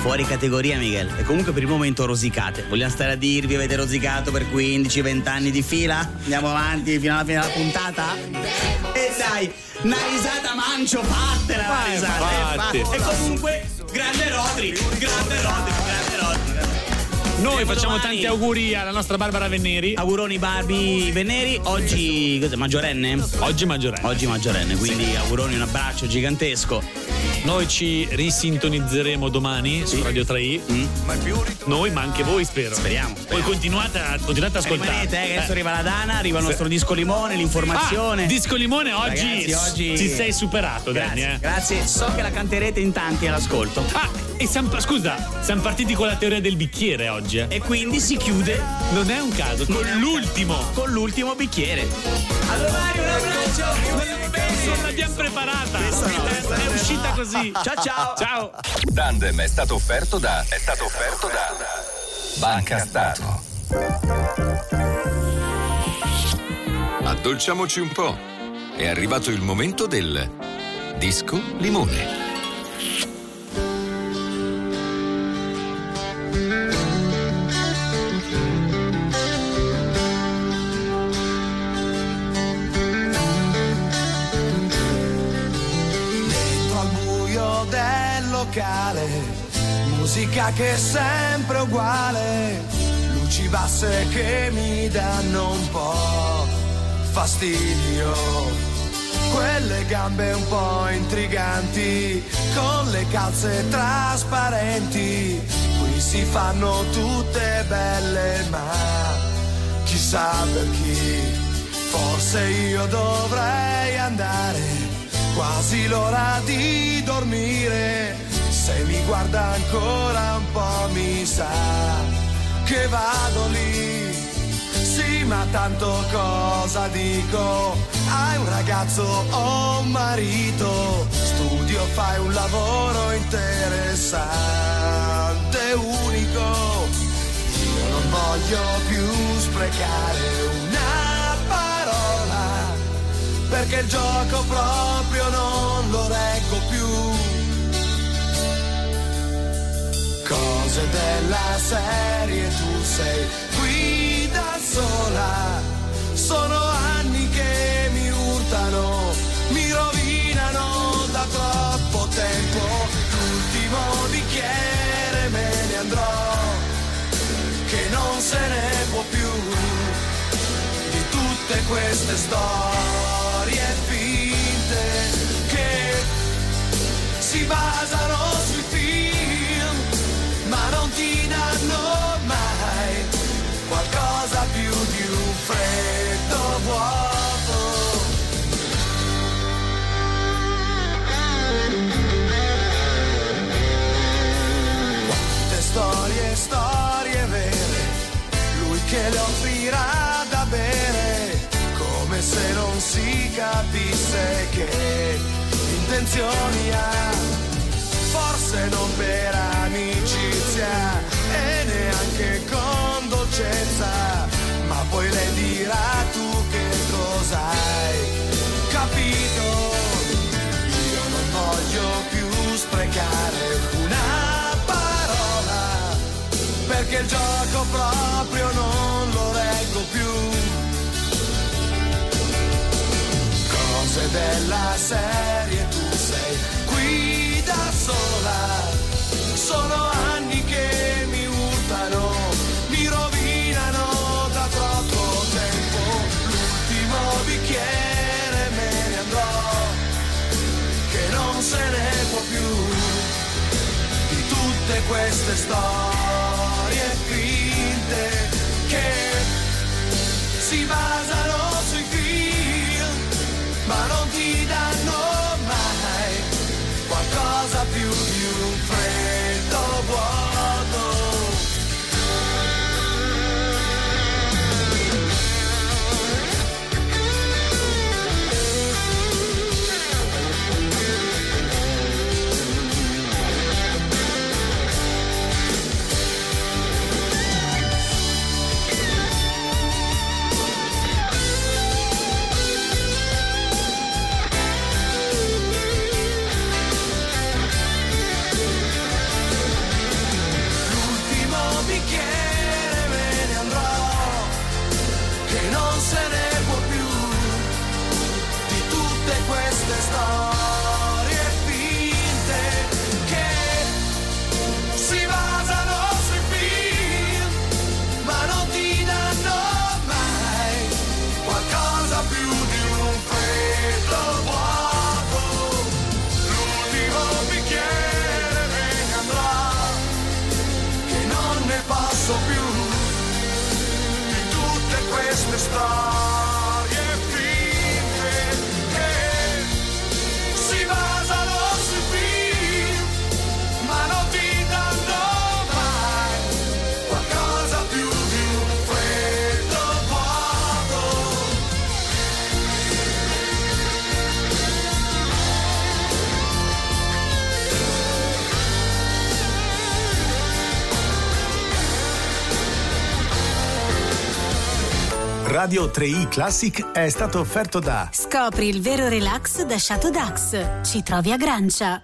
Fuori categoria, Miguel. E comunque per il momento rosicate. Vogliamo stare a dirvi, avete rosicato per 15-20 anni di fila? Andiamo avanti fino alla fine della puntata? E dai, una risata mancio, fatela la Eh, risata. eh, E comunque, grande Rodri, grande Rodri. Noi facciamo domani. tanti auguri alla nostra Barbara Venneri. Auguroni Barbie Veneri, oggi cos'è, maggiorenne? Oggi maggiorenne. Oggi maggiorenne, quindi auguroni un abbraccio gigantesco. Noi ci risintonizzeremo domani su Radio 3i. Noi, ma anche voi, spero. Mm. Speriamo. Poi continuate a, continuate a ascoltare. Rimanete, eh, che adesso Eh. arriva la Dana, arriva il Sì. nostro disco limone, l'informazione. Ah, disco limone oggi, Ragazzi, oggi ci sei superato, Danny. Grazie, Eh. grazie. So che la canterete in tanti all'ascolto. Ah, e siamo, scusa, siamo partiti con la teoria del bicchiere oggi. eh. E quindi si chiude. Non è un caso, con l'ultimo. Con l'ultimo bicchiere. Allora, un abbraccio. Non l'abbiamo preparata. È uscita così. Ciao ciao. Ciao. Tandem è stato offerto da. È stato offerto da. Banca Stato. Addolciamoci un po'. È arrivato il momento del disco limone. Musica che è sempre uguale, luci basse che mi danno un po' fastidio. Quelle gambe un po' intriganti, con le calze trasparenti, qui si fanno tutte belle, ma chissà per chi. Forse io dovrei andare, quasi l'ora di dormire. Se mi guarda ancora un po' mi sa che vado lì. Sì, ma tanto cosa dico? Hai un ragazzo o un marito? Studio, fai un lavoro interessante, unico. Io non voglio più sprecare una parola, perché il gioco proprio non lo reggo Cose della serie tu sei qui da sola, sono anni che mi urtano, mi rovinano da troppo tempo, l'ultimo bicchiere me ne andrò che non se ne può più. Di tutte queste storie finte che si basano un freddo vuoto. Quante storie, storie vere, lui che le offrirà da bere, come se non si capisse che intenzioni ha, forse non per amicizia e neanche con dolcezza, poi le dirà tu che cosa hai capito. Io non voglio più sprecare una parola, perché il gioco proprio non lo reggo più. Cose della serie tu sei qui da sola, sono queste storie Radio 3i Classic è stato offerto da Scopri il vero relax da Shadow Dax. Ci trovi a Grancia.